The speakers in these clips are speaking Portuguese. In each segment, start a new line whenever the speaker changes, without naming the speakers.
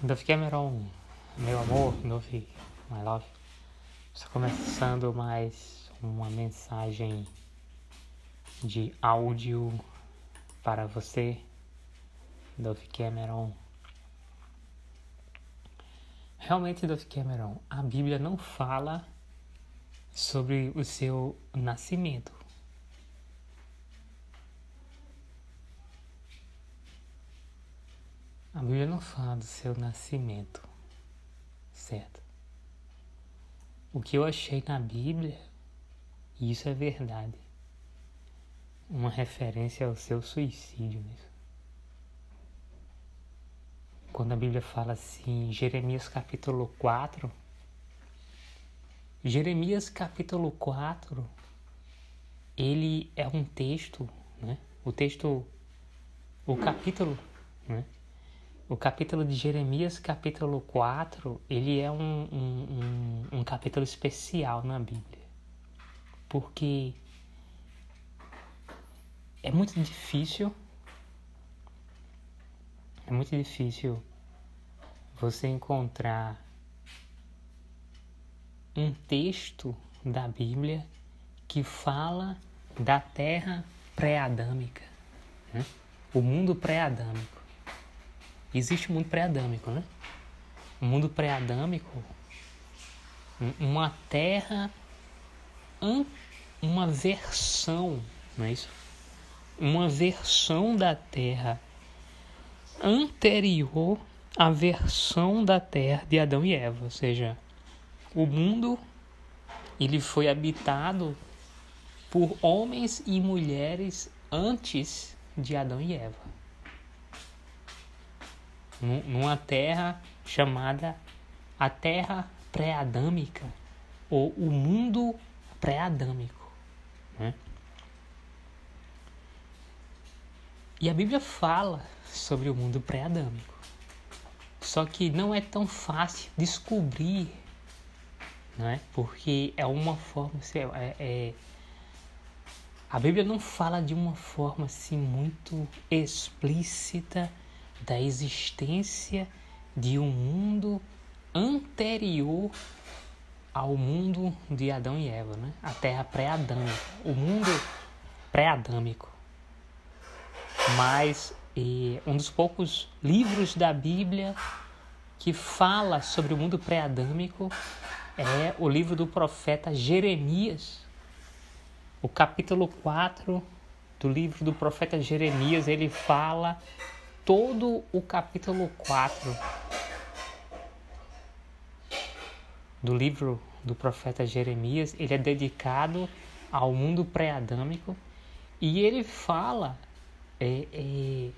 Dove Cameron, meu amor, Dove, my love. Está começando mais uma mensagem de áudio para você, Dove Cameron. Realmente, Dove Cameron, a Bíblia não fala sobre o seu nascimento. A Bíblia não fala do seu nascimento, certo? O que eu achei na Bíblia, e isso é verdade, uma referência ao seu suicídio mesmo. Quando a Bíblia fala assim, Jeremias capítulo 4, Jeremias capítulo 4, ele é um texto, né? O texto, o capítulo, né? O capítulo de Jeremias, capítulo 4, ele é um, um, um, um capítulo especial na Bíblia. Porque é muito difícil, é muito difícil você encontrar um texto da Bíblia que fala da terra pré-adâmica, né? o mundo pré-adâmico. Existe o mundo pré-adâmico, né? O mundo pré-adâmico, uma terra, uma versão, não é isso? Uma versão da terra anterior à versão da terra de Adão e Eva, ou seja, o mundo ele foi habitado por homens e mulheres antes de Adão e Eva numa terra chamada a Terra Pré-Adâmica, ou o mundo pré-adâmico. Né? E a Bíblia fala sobre o mundo pré-adâmico. Só que não é tão fácil descobrir, né? porque é uma forma. É, é, a Bíblia não fala de uma forma assim muito explícita da existência de um mundo anterior ao mundo de Adão e Eva, né? A terra pré-adâmica, o mundo pré-adâmico. Mas um dos poucos livros da Bíblia que fala sobre o mundo pré-adâmico é o livro do profeta Jeremias. O capítulo 4 do livro do profeta Jeremias, ele fala todo o capítulo 4 do livro do profeta Jeremias, ele é dedicado ao mundo pré-adâmico e ele fala é, é,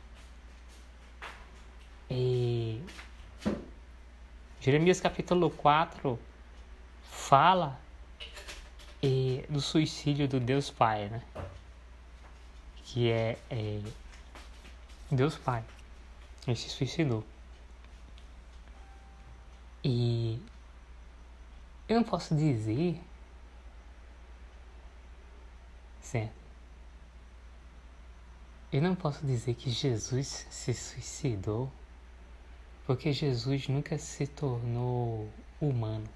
é, Jeremias capítulo 4 fala é, do suicídio do Deus Pai, né? Que é, é Deus Pai. Se suicidou. E eu não posso dizer, certo? Eu não posso dizer que Jesus se suicidou, porque Jesus nunca se tornou humano.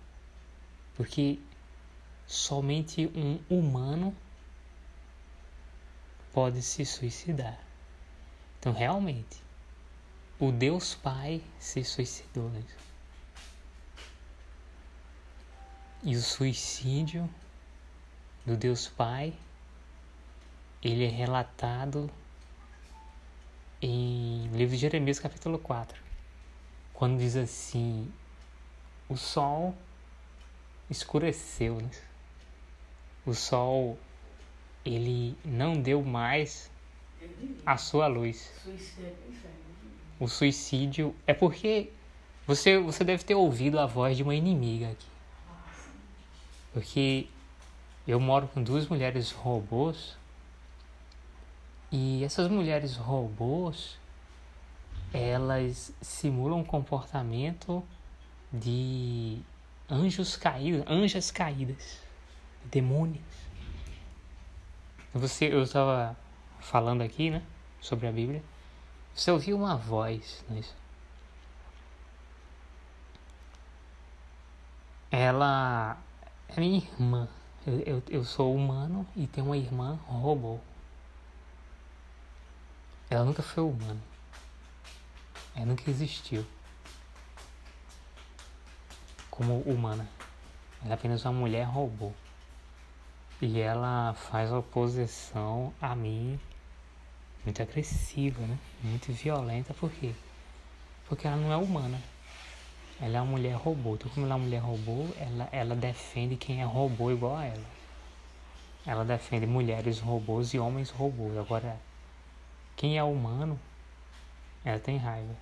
Porque somente um humano pode se suicidar. Então, realmente, o Deus Pai se suicidou. Né? E o suicídio do Deus Pai, ele é relatado em livro de Jeremias capítulo 4, quando diz assim, o sol escureceu, né? o sol ele não deu mais a sua luz o suicídio é porque você, você deve ter ouvido a voz de uma inimiga aqui. Porque eu moro com duas mulheres robôs e essas mulheres robôs elas simulam um comportamento de anjos caídos, anjas caídas, demônios. Você, eu estava falando aqui, né, sobre a Bíblia. Você ouviu uma voz, não é isso? ela é minha irmã. Eu, eu, eu sou humano e tenho uma irmã robô. Ela nunca foi humana. Ela nunca existiu como humana. Ela é apenas uma mulher robô. E ela faz oposição a mim muito agressiva, né? Muito violenta, por quê? Porque ela não é humana. Ela é uma mulher robô. Então, como ela é uma mulher robô, ela, ela defende quem é robô igual a ela. Ela defende mulheres robôs e homens robôs. Agora, quem é humano, ela tem raiva.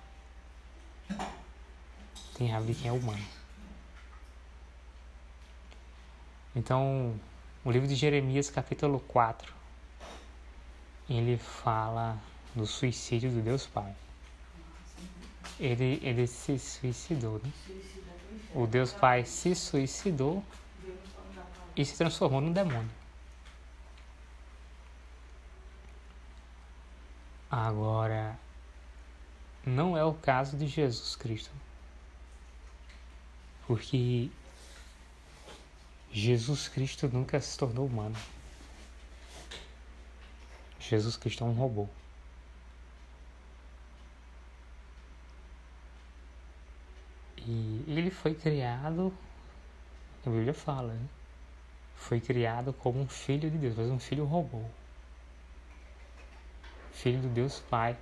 Tem raiva de quem é humano. Então, o livro de Jeremias, capítulo 4, ele fala do suicídio do Deus Pai. Ele, ele se suicidou, né? O Deus Pai se suicidou e se transformou num demônio. Agora, não é o caso de Jesus Cristo. Porque Jesus Cristo nunca se tornou humano. Jesus Cristo é um robô. E ele foi criado, a Bíblia fala, né? foi criado como um filho de Deus, mas um filho robô. Filho do Deus Pai.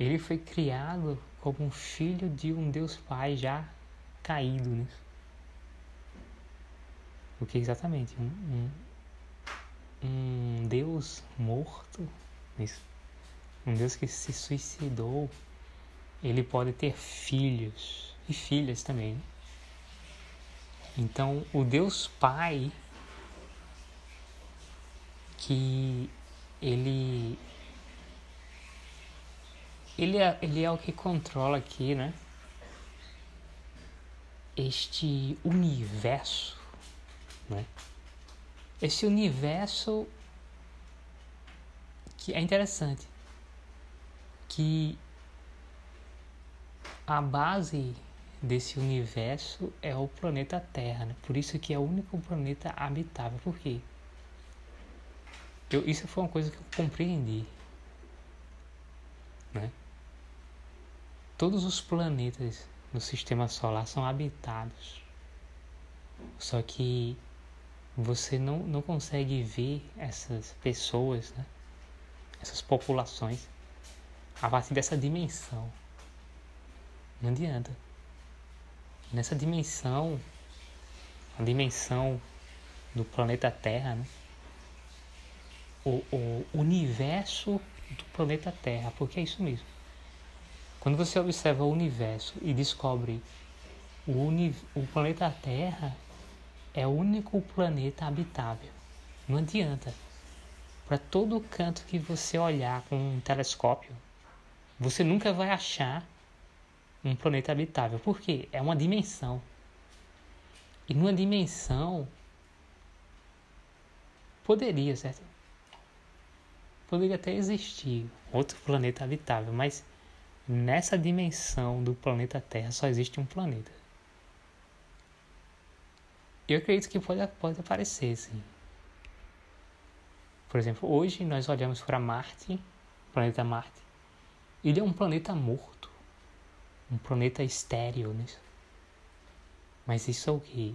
Ele foi criado como um filho de um Deus Pai já caído, né? O que exatamente? Um, um, um Deus morto, um Deus que se suicidou, ele pode ter filhos e filhas também. Né? Então, o Deus Pai, que ele ele é, ele é o que controla aqui, né? Este universo né? Esse universo que é interessante, que a base desse universo é o planeta Terra, né? por isso que é o único planeta habitável. Por quê? Eu, isso foi uma coisa que eu compreendi. Né? Todos os planetas no sistema solar são habitados. Só que você não, não consegue ver essas pessoas, né? essas populações, a partir dessa dimensão. Não adianta. Nessa dimensão, a dimensão do planeta Terra, né? o, o universo do planeta Terra, porque é isso mesmo. Quando você observa o universo e descobre o, uni, o planeta Terra, é o único planeta habitável. Não adianta. Para todo canto que você olhar com um telescópio, você nunca vai achar um planeta habitável. Por quê? É uma dimensão. E numa dimensão poderia, certo? Poderia até existir outro planeta habitável, mas nessa dimensão do planeta Terra só existe um planeta. Eu acredito que pode, pode aparecer, sim. Por exemplo, hoje nós olhamos para Marte, planeta Marte. Ele é um planeta morto, um planeta estéreo, né? Mas isso é o quê?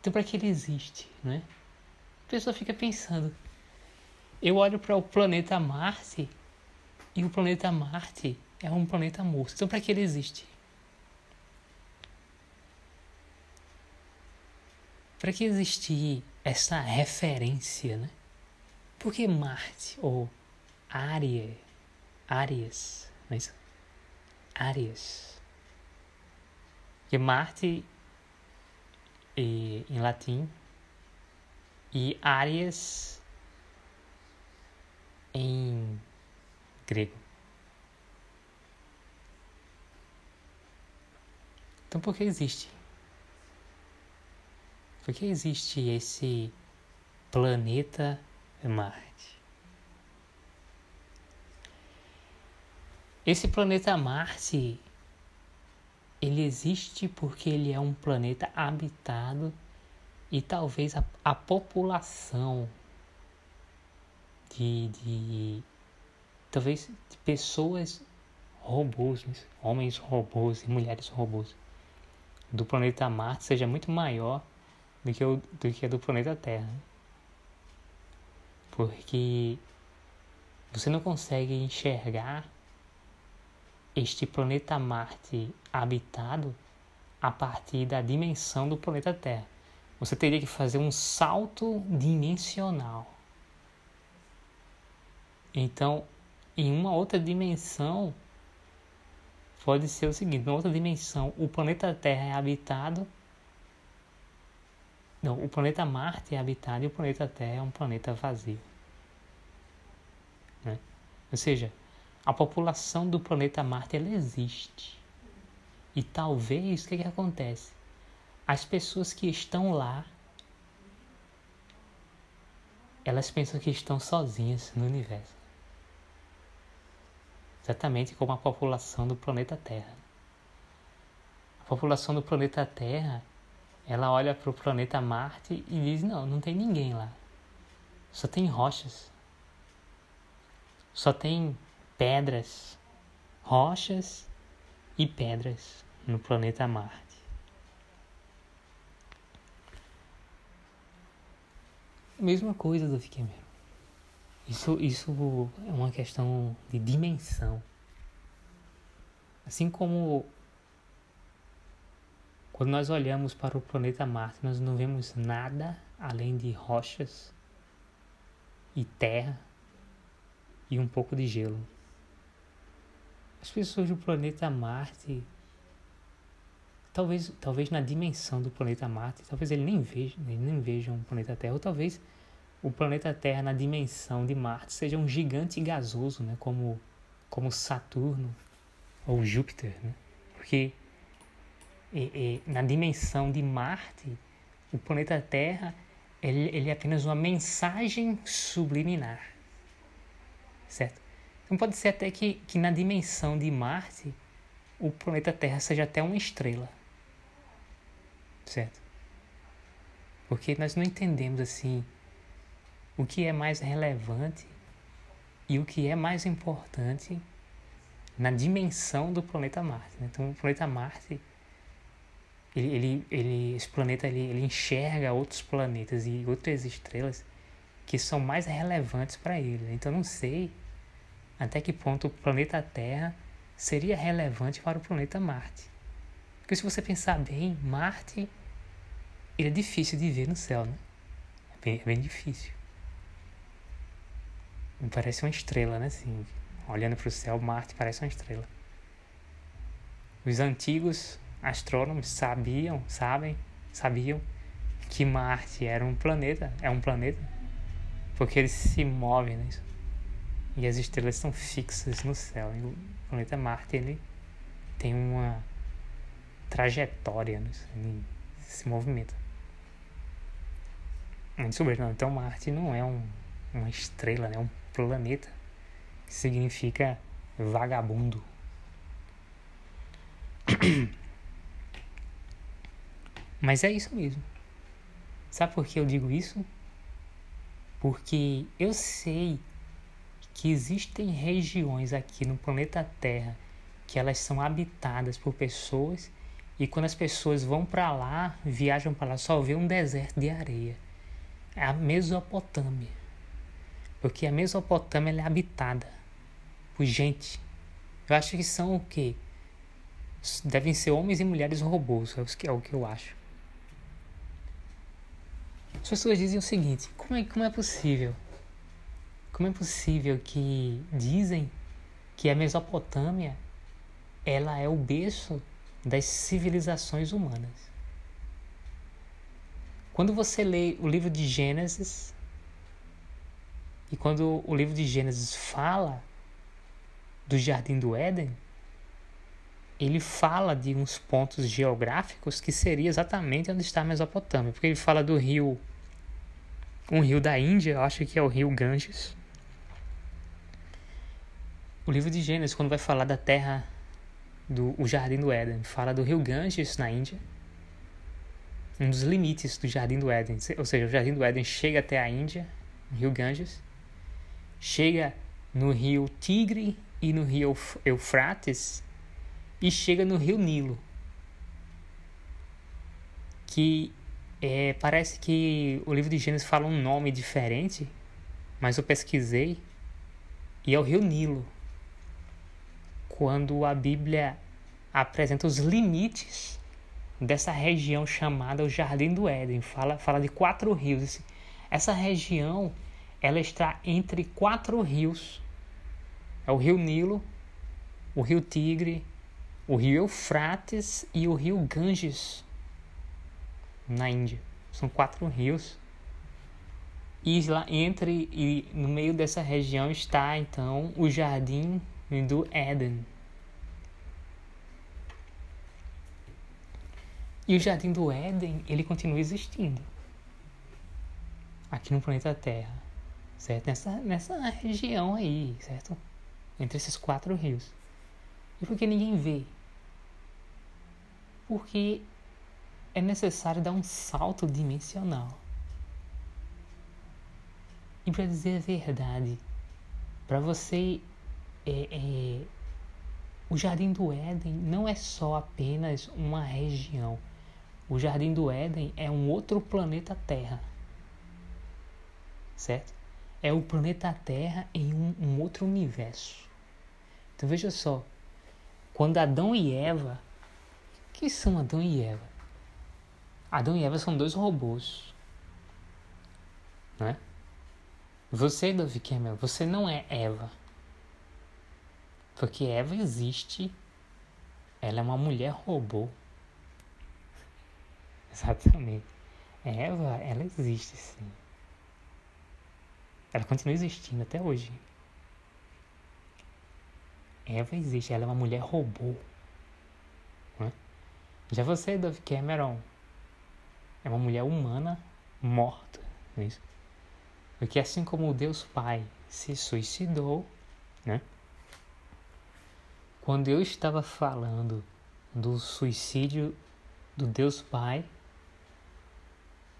Então, para que ele existe, né? A pessoa fica pensando. Eu olho para o planeta Marte e o planeta Marte é um planeta morto. Então, para que ele existe? Para que existir essa referência, né? Por que Marte ou Ária, Áries, não é isso? Porque Marte e, em latim e Áries em grego. Então por que existe? Por que existe esse planeta Marte? Esse planeta Marte ele existe porque ele é um planeta habitado e talvez a, a população de, de talvez de pessoas robôs, né? homens robôs e mulheres robôs do planeta Marte seja muito maior do que, o, do que a do planeta Terra. Porque você não consegue enxergar este planeta Marte habitado a partir da dimensão do planeta Terra. Você teria que fazer um salto dimensional. Então, em uma outra dimensão, pode ser o seguinte: em outra dimensão, o planeta Terra é habitado. Não, o planeta Marte é habitado e o planeta Terra é um planeta vazio. Né? Ou seja, a população do planeta Marte ela existe. E talvez o que, que acontece? As pessoas que estão lá, elas pensam que estão sozinhas no universo. Exatamente como a população do planeta Terra. A população do planeta Terra, ela olha para o planeta Marte e diz: não, não tem ninguém lá. Só tem rochas. Só tem pedras, rochas e pedras no planeta Marte. Mesma coisa do Cameron. Isso, isso é uma questão de dimensão. Assim como quando nós olhamos para o planeta Marte, nós não vemos nada além de rochas e terra e um pouco de gelo. As pessoas do planeta Marte, talvez, talvez na dimensão do planeta Marte, talvez ele nem veja, ele nem vejam o planeta Terra, ou talvez o planeta Terra na dimensão de Marte seja um gigante gasoso, né, como como Saturno ou Júpiter, né? Porque na dimensão de Marte, o planeta Terra ele, ele é apenas uma mensagem subliminar, certo? Então pode ser até que, que na dimensão de Marte o planeta Terra seja até uma estrela. Certo? Porque nós não entendemos assim o que é mais relevante e o que é mais importante na dimensão do planeta Marte. Né? Então o planeta Marte ele, ele, ele, esse planeta ele, ele enxerga outros planetas e outras estrelas que são mais relevantes para ele. Então não sei até que ponto o planeta Terra seria relevante para o planeta Marte. Porque se você pensar bem, Marte ele é difícil de ver no céu, né? É bem, é bem difícil. Parece uma estrela, né? Assim, olhando para o céu, Marte parece uma estrela. Os antigos astrônomos sabiam, sabem, sabiam que Marte era um planeta, é um planeta, porque ele se move, né? e as estrelas são fixas no céu. E o planeta Marte ele tem uma trajetória, né? ele se movimenta. Não. Então Marte não é um, uma estrela, né? é um planeta que significa vagabundo. Mas é isso mesmo. Sabe por que eu digo isso? Porque eu sei que existem regiões aqui no planeta Terra que elas são habitadas por pessoas e quando as pessoas vão para lá, viajam para lá, só vê um deserto de areia. É a Mesopotâmia. Porque a Mesopotâmia é habitada por gente. Eu acho que são o quê? Devem ser homens e mulheres robôs, é o que eu acho. As pessoas dizem o seguinte: como é, como é possível como é possível que dizem que a Mesopotâmia ela é o berço das civilizações humanas? Quando você lê o livro de Gênesis e quando o livro de Gênesis fala do Jardim do Éden, ele fala de uns pontos geográficos que seria exatamente onde está a Mesopotâmia, porque ele fala do rio, um rio da Índia, eu acho que é o rio Ganges, o livro de Gênesis, quando vai falar da terra do o Jardim do Éden, fala do rio Ganges na Índia, um dos limites do Jardim do Éden, ou seja, o Jardim do Éden chega até a Índia, no rio Ganges, chega no rio Tigre e no rio Eufrates e chega no rio Nilo, que é, parece que o livro de Gênesis fala um nome diferente, mas eu pesquisei e é o rio Nilo. Quando a Bíblia apresenta os limites dessa região chamada o Jardim do Éden, fala, fala de quatro rios. Essa região ela está entre quatro rios. É o rio Nilo, o rio Tigre, o rio Eufrates e o rio Ganges, na Índia. São quatro rios. E lá entre e no meio dessa região está então o jardim do Éden. E o jardim do Éden, ele continua existindo. Aqui no planeta Terra, certo? Nessa nessa região aí, certo? Entre esses quatro rios. E por que ninguém vê? Porque é necessário dar um salto dimensional. E para dizer a verdade, para você, é, é, o Jardim do Éden não é só apenas uma região. O Jardim do Éden é um outro planeta Terra. Certo? É o planeta Terra em um, um outro universo. Então veja só, quando Adão e Eva, que são Adão e Eva? Adão e Eva são dois robôs, né? Você, Dove Cameron, você não é Eva. Porque Eva existe. Ela é uma mulher robô. Exatamente. Eva, ela existe sim. Ela continua existindo até hoje. Eva existe, ela é uma mulher robô. Né? Já você, Dove Cameron, é uma mulher humana morta. Não é isso? Porque assim como o Deus Pai se suicidou, né? Quando eu estava falando do suicídio do Deus Pai,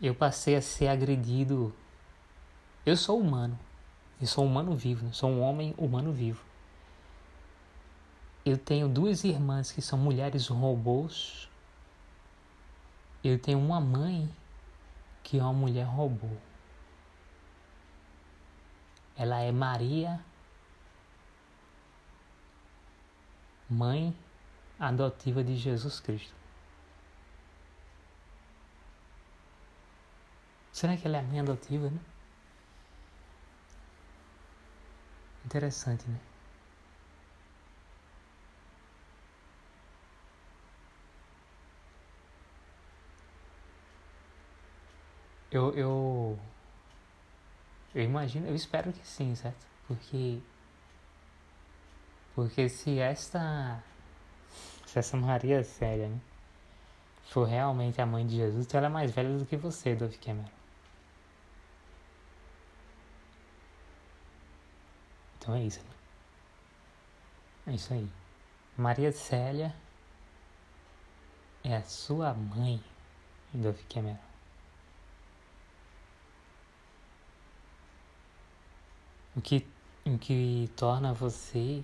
eu passei a ser agredido. Eu sou humano. Eu sou humano vivo, né? sou um homem humano vivo. Eu tenho duas irmãs que são mulheres robôs. Eu tenho uma mãe que é uma mulher robô. Ela é Maria, mãe adotiva de Jesus Cristo. Será que ela é a mãe adotiva, né? Interessante, né? Eu, eu eu imagino, eu espero que sim, certo? Porque porque se esta se essa Maria séria, né, for realmente a mãe de Jesus, então ela é mais velha do que você, Dove Cameron. Então é isso. Né? É isso aí. Maria Célia é a sua mãe, Dove Cameron. O que, o que torna você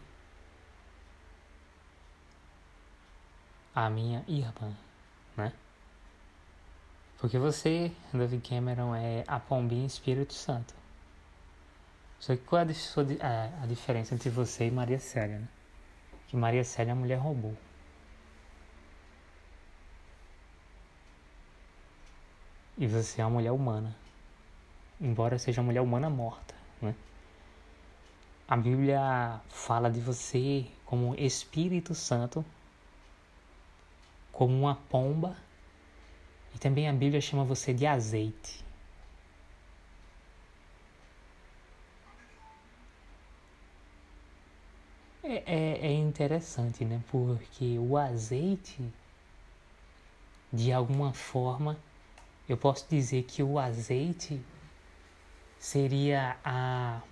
a minha irmã, né? Porque você, David Cameron, é a pombinha Espírito Santo. Só que qual é a, a, a diferença entre você e Maria Célia, né? Que Maria Célia é uma mulher robô. E você é uma mulher humana. Embora seja uma mulher humana morta? A Bíblia fala de você como Espírito Santo, como uma pomba, e também a Bíblia chama você de azeite. É, é, é interessante, né? Porque o azeite, de alguma forma, eu posso dizer que o azeite seria a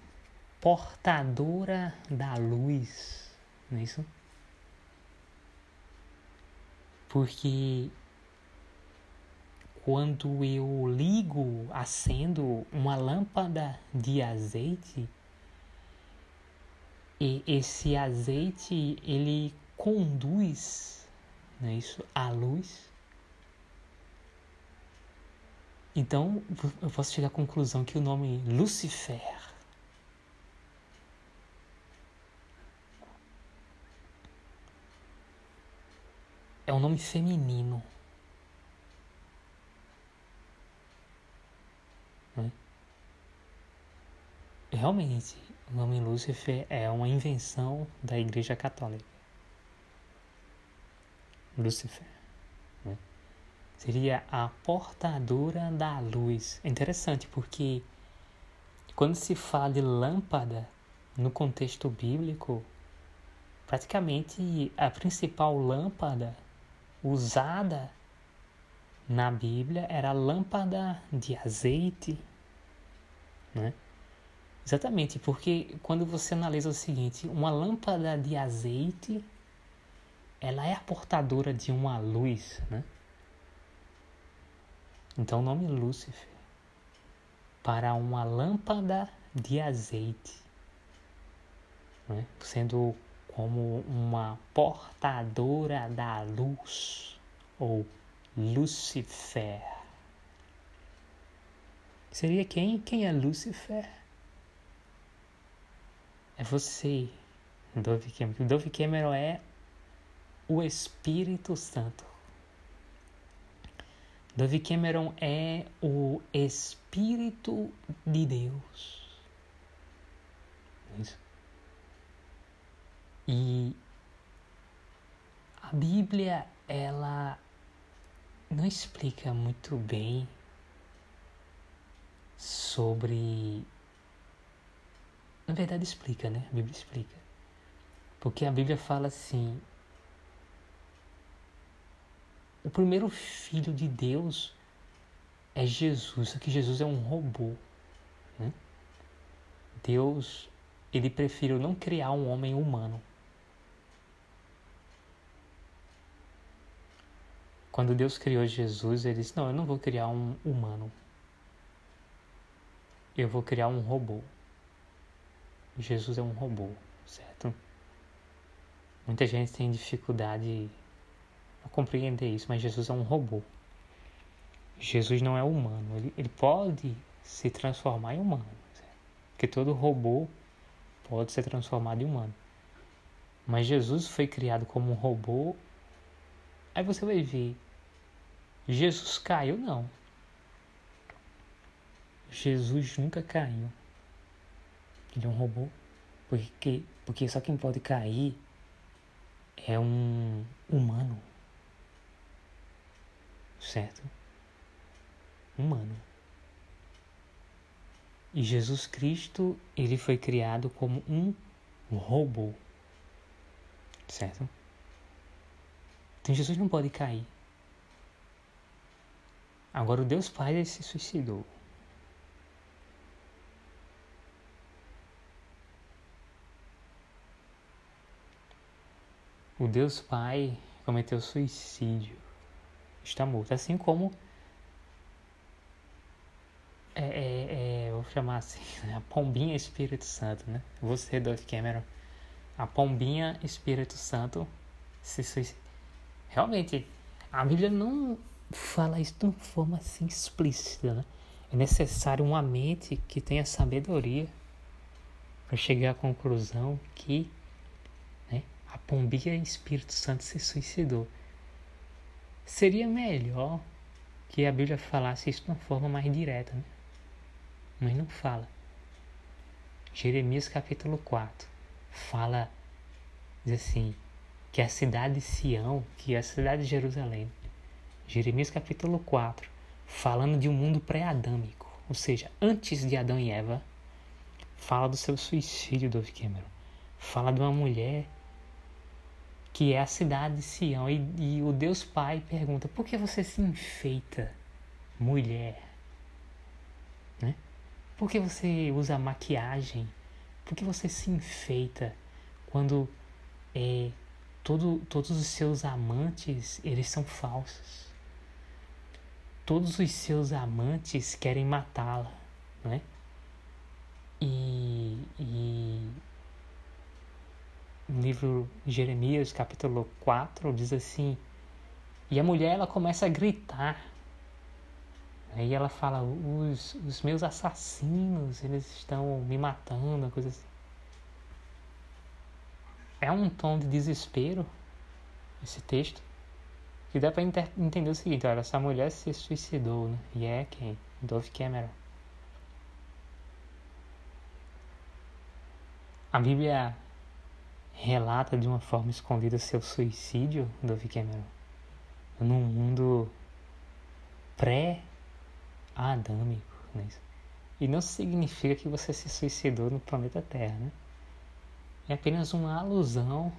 portadora da luz, não é isso? Porque quando eu ligo, acendo uma lâmpada de azeite, e esse azeite ele conduz não é isso, a luz. Então eu posso chegar à conclusão que o nome Lucifer é um nome feminino. Né? Realmente, o nome Lúcifer é uma invenção da Igreja Católica. Lúcifer. Né? Seria a portadora da luz. É interessante porque quando se fala de lâmpada no contexto bíblico, praticamente a principal lâmpada usada na Bíblia era a lâmpada de azeite, né? Exatamente, porque quando você analisa o seguinte, uma lâmpada de azeite, ela é a portadora de uma luz, né? Então o nome Lúcifer para uma lâmpada de azeite, né? sendo como uma portadora da luz ou Lucifer. Seria quem? Quem é Lucifer? É você, Dove Cameron. Dove Cameron é o Espírito Santo. Dove Cameron é o Espírito de Deus. Isso. E a Bíblia, ela não explica muito bem sobre na verdade explica, né? A Bíblia explica. Porque a Bíblia fala assim: o primeiro filho de Deus é Jesus, só que Jesus é um robô. Né? Deus, ele preferiu não criar um homem humano. Quando Deus criou Jesus, ele disse: Não, eu não vou criar um humano. Eu vou criar um robô. Jesus é um robô, certo? Muita gente tem dificuldade a compreender isso, mas Jesus é um robô. Jesus não é humano, ele, ele pode se transformar em humano, certo? porque todo robô pode ser transformado em humano. Mas Jesus foi criado como um robô. Aí você vai ver, Jesus caiu não. Jesus nunca caiu. Ele é um robô. Porque, porque só quem pode cair é um humano. Certo? Humano. E Jesus Cristo, ele foi criado como um robô. Certo? Então Jesus não pode cair. Agora o Deus Pai se suicidou. O Deus Pai cometeu suicídio. Está morto. Assim como. É, é, é, vou chamar assim, né? a Pombinha Espírito Santo, né? Você, Dove Cameron. A Pombinha Espírito Santo se suicidou. Realmente, a Bíblia não fala isso de uma forma assim explícita, né? É necessário uma mente que tenha sabedoria para chegar à conclusão que a Pombinha Espírito Santo se suicidou. Seria melhor que a Bíblia falasse isso de uma forma mais direta, né? mas não fala. Jeremias capítulo 4 fala, diz assim, que a cidade de Sião, que é a cidade de Jerusalém, Jeremias capítulo 4, falando de um mundo pré-adâmico, ou seja, antes de Adão e Eva, fala do seu suicídio, Dove Cameron. Fala de uma mulher que é a cidade de Sião. E, e o Deus Pai pergunta: por que você se enfeita, mulher? Né? Por que você usa maquiagem? Por que você se enfeita quando é, todo, todos os seus amantes, eles são falsos. Todos os seus amantes querem matá-la, né? E, e no livro Jeremias, capítulo 4, diz assim: E a mulher ela começa a gritar. Aí ela fala: Os, os meus assassinos, eles estão me matando, coisa assim. É um tom de desespero esse texto. Que dá para entender o seguinte: olha, essa mulher se suicidou, né? E é quem? Dove Cameron. A Bíblia relata de uma forma escondida seu suicídio, Dove Cameron, num mundo pré-adâmico. Né? E não significa que você se suicidou no planeta Terra, né? É apenas uma alusão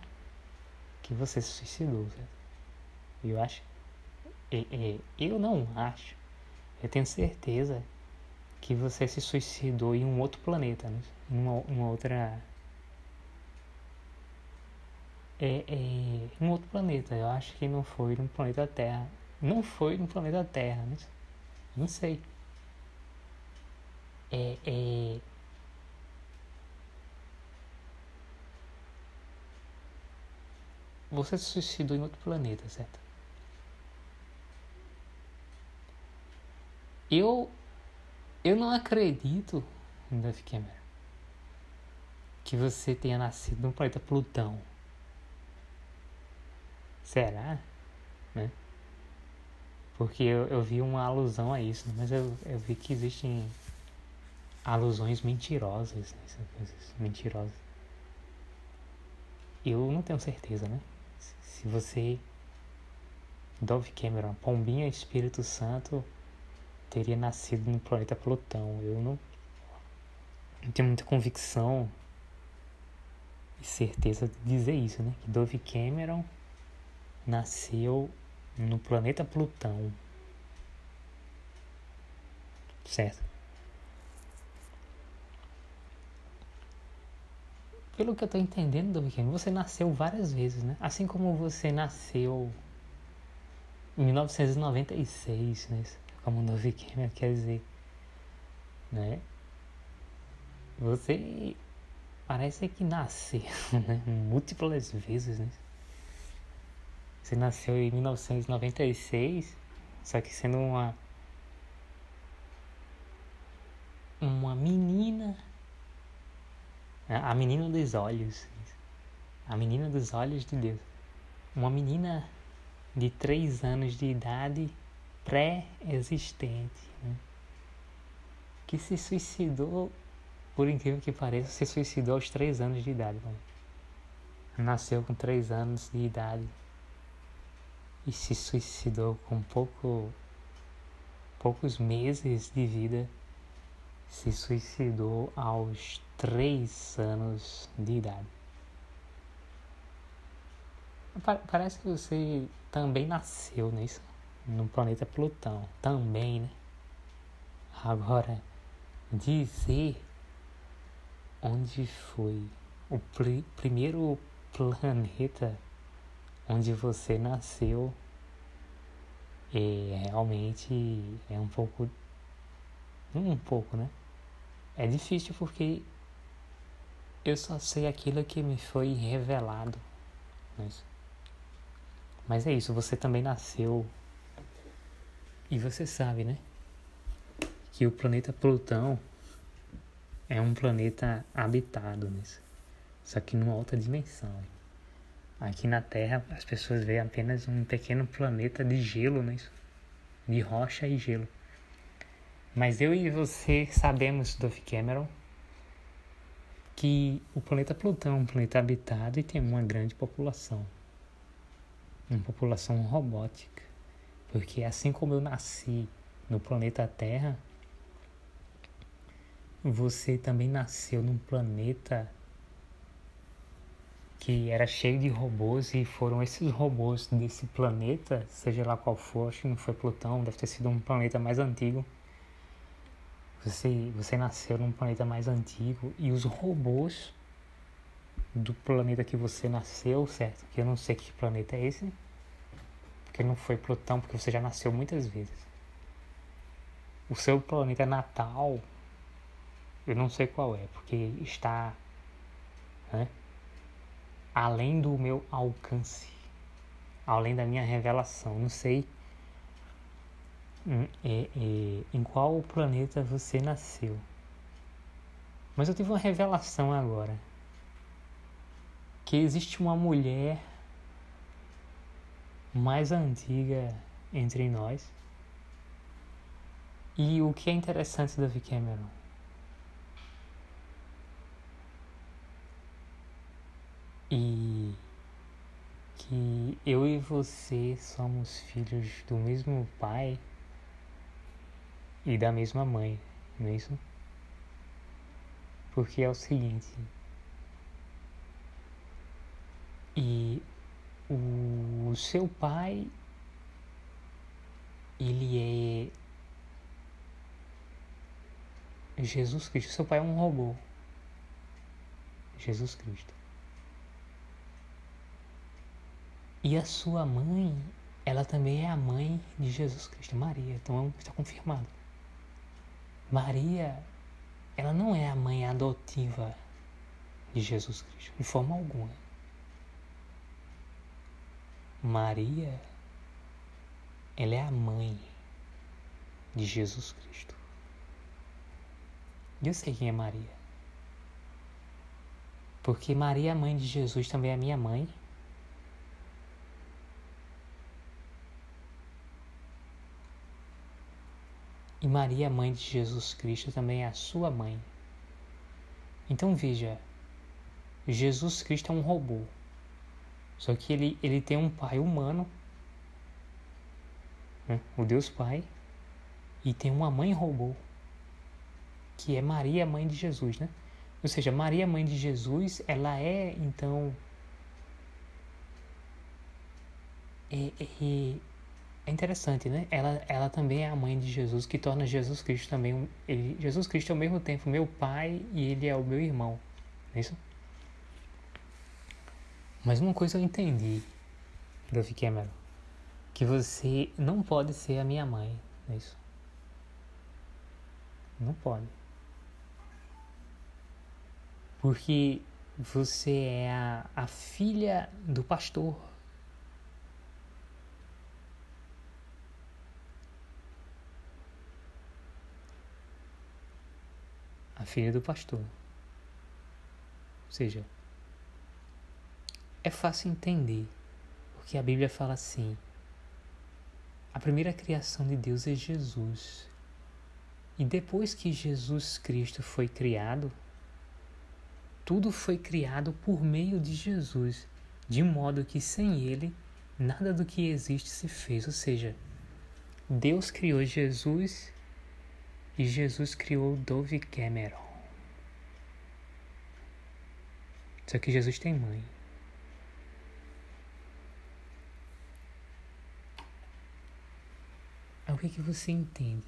que você se suicidou, certo? Eu acho. É, é, eu não acho. Eu tenho certeza que você se suicidou em um outro planeta, né? em uma, uma outra é, é um outro planeta. Eu acho que não foi no planeta Terra. Não foi no planeta Terra, né? Não sei. É, é... Você se suicidou em outro planeta, certo? Eu eu não acredito, Duff Cameron, que você tenha nascido no planeta Plutão. Será? Né? Porque eu, eu vi uma alusão a isso, mas eu, eu vi que existem alusões mentirosas, coisas mentirosas. Eu não tenho certeza, né? Se você, Dove Cameron, Pombinha Espírito Santo, teria nascido no planeta Plutão. Eu não, não tenho muita convicção e certeza de dizer isso, né? Que Dove Cameron nasceu no planeta Plutão. Certo? Pelo que eu estou entendendo do pequeno, você nasceu várias vezes, né? Assim como você nasceu em 1996, né? Como no Viking, quer dizer, né? Você parece que nasceu, né? Múltiplas vezes, né? Você nasceu em 1996, só que sendo uma uma menina, a menina dos olhos, a menina dos olhos de Deus, uma menina de três anos de idade pré-existente, né? que se suicidou, por incrível que pareça, se suicidou aos três anos de idade. Nasceu com três anos de idade e se suicidou com pouco, poucos meses de vida. Se suicidou aos três anos de idade. Parece que você também nasceu nisso, no planeta Plutão. Também, né? Agora, dizer onde foi o pr primeiro planeta onde você nasceu é realmente é um pouco um pouco né é difícil porque eu só sei aquilo que me foi revelado mas, mas é isso você também nasceu e você sabe né que o planeta Plutão é um planeta habitado né? só que numa outra dimensão Aqui na Terra as pessoas veem apenas um pequeno planeta de gelo, né? De rocha e gelo. Mas eu e você sabemos, Dove Cameron, que o planeta Plutão é um planeta habitado e tem uma grande população. Uma população robótica. Porque assim como eu nasci no planeta Terra, você também nasceu num planeta que era cheio de robôs e foram esses robôs desse planeta, seja lá qual for, acho que não foi Plutão, deve ter sido um planeta mais antigo. Você, você nasceu num planeta mais antigo e os robôs do planeta que você nasceu, certo? Que eu não sei que planeta é esse. Porque não foi Plutão, porque você já nasceu muitas vezes. O seu planeta natal, eu não sei qual é, porque está né, além do meu alcance, além da minha revelação. Não sei em, em, em qual planeta você nasceu. Mas eu tive uma revelação agora. Que existe uma mulher mais antiga entre nós. E o que é interessante David Cameron? E que eu e você somos filhos do mesmo pai e da mesma mãe, não é isso? Porque é o seguinte. E o seu pai, ele é Jesus Cristo. Seu pai é um robô. Jesus Cristo. E a sua mãe, ela também é a mãe de Jesus Cristo, Maria. Então está confirmado. Maria, ela não é a mãe adotiva de Jesus Cristo, de forma alguma. Maria, ela é a mãe de Jesus Cristo. E eu sei quem é Maria. Porque Maria, mãe de Jesus, também é minha mãe. E Maria, mãe de Jesus Cristo, também é a sua mãe. Então veja, Jesus Cristo é um robô. Só que ele, ele tem um pai humano, né? o Deus Pai, e tem uma mãe robô, que é Maria, mãe de Jesus, né? Ou seja, Maria, mãe de Jesus, ela é então é, é, é interessante, né? Ela, ela também é a mãe de Jesus, que torna Jesus Cristo também ele, Jesus Cristo é ao mesmo tempo meu pai e ele é o meu irmão, não é isso? Mas uma coisa eu entendi, Duff Cameron, que você não pode ser a minha mãe, não é isso? Não pode. Porque você é a, a filha do pastor a filha do pastor. Ou seja, é fácil entender, porque a Bíblia fala assim: a primeira criação de Deus é Jesus. E depois que Jesus Cristo foi criado, tudo foi criado por meio de Jesus, de modo que sem ele nada do que existe se fez. Ou seja, Deus criou Jesus e Jesus criou Dove Cameron. Só que Jesus tem mãe. O que, que você entende?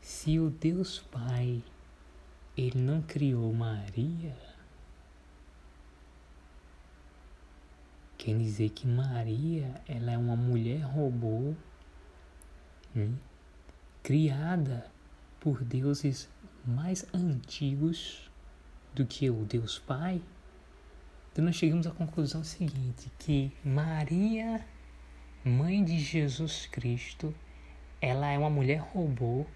Se o Deus Pai, ele não criou Maria, quer dizer que Maria, ela é uma mulher robô, hein? criada por deuses mais antigos do que o Deus Pai, então nós chegamos à conclusão seguinte, que Maria, mãe de Jesus Cristo, ela é uma mulher robô,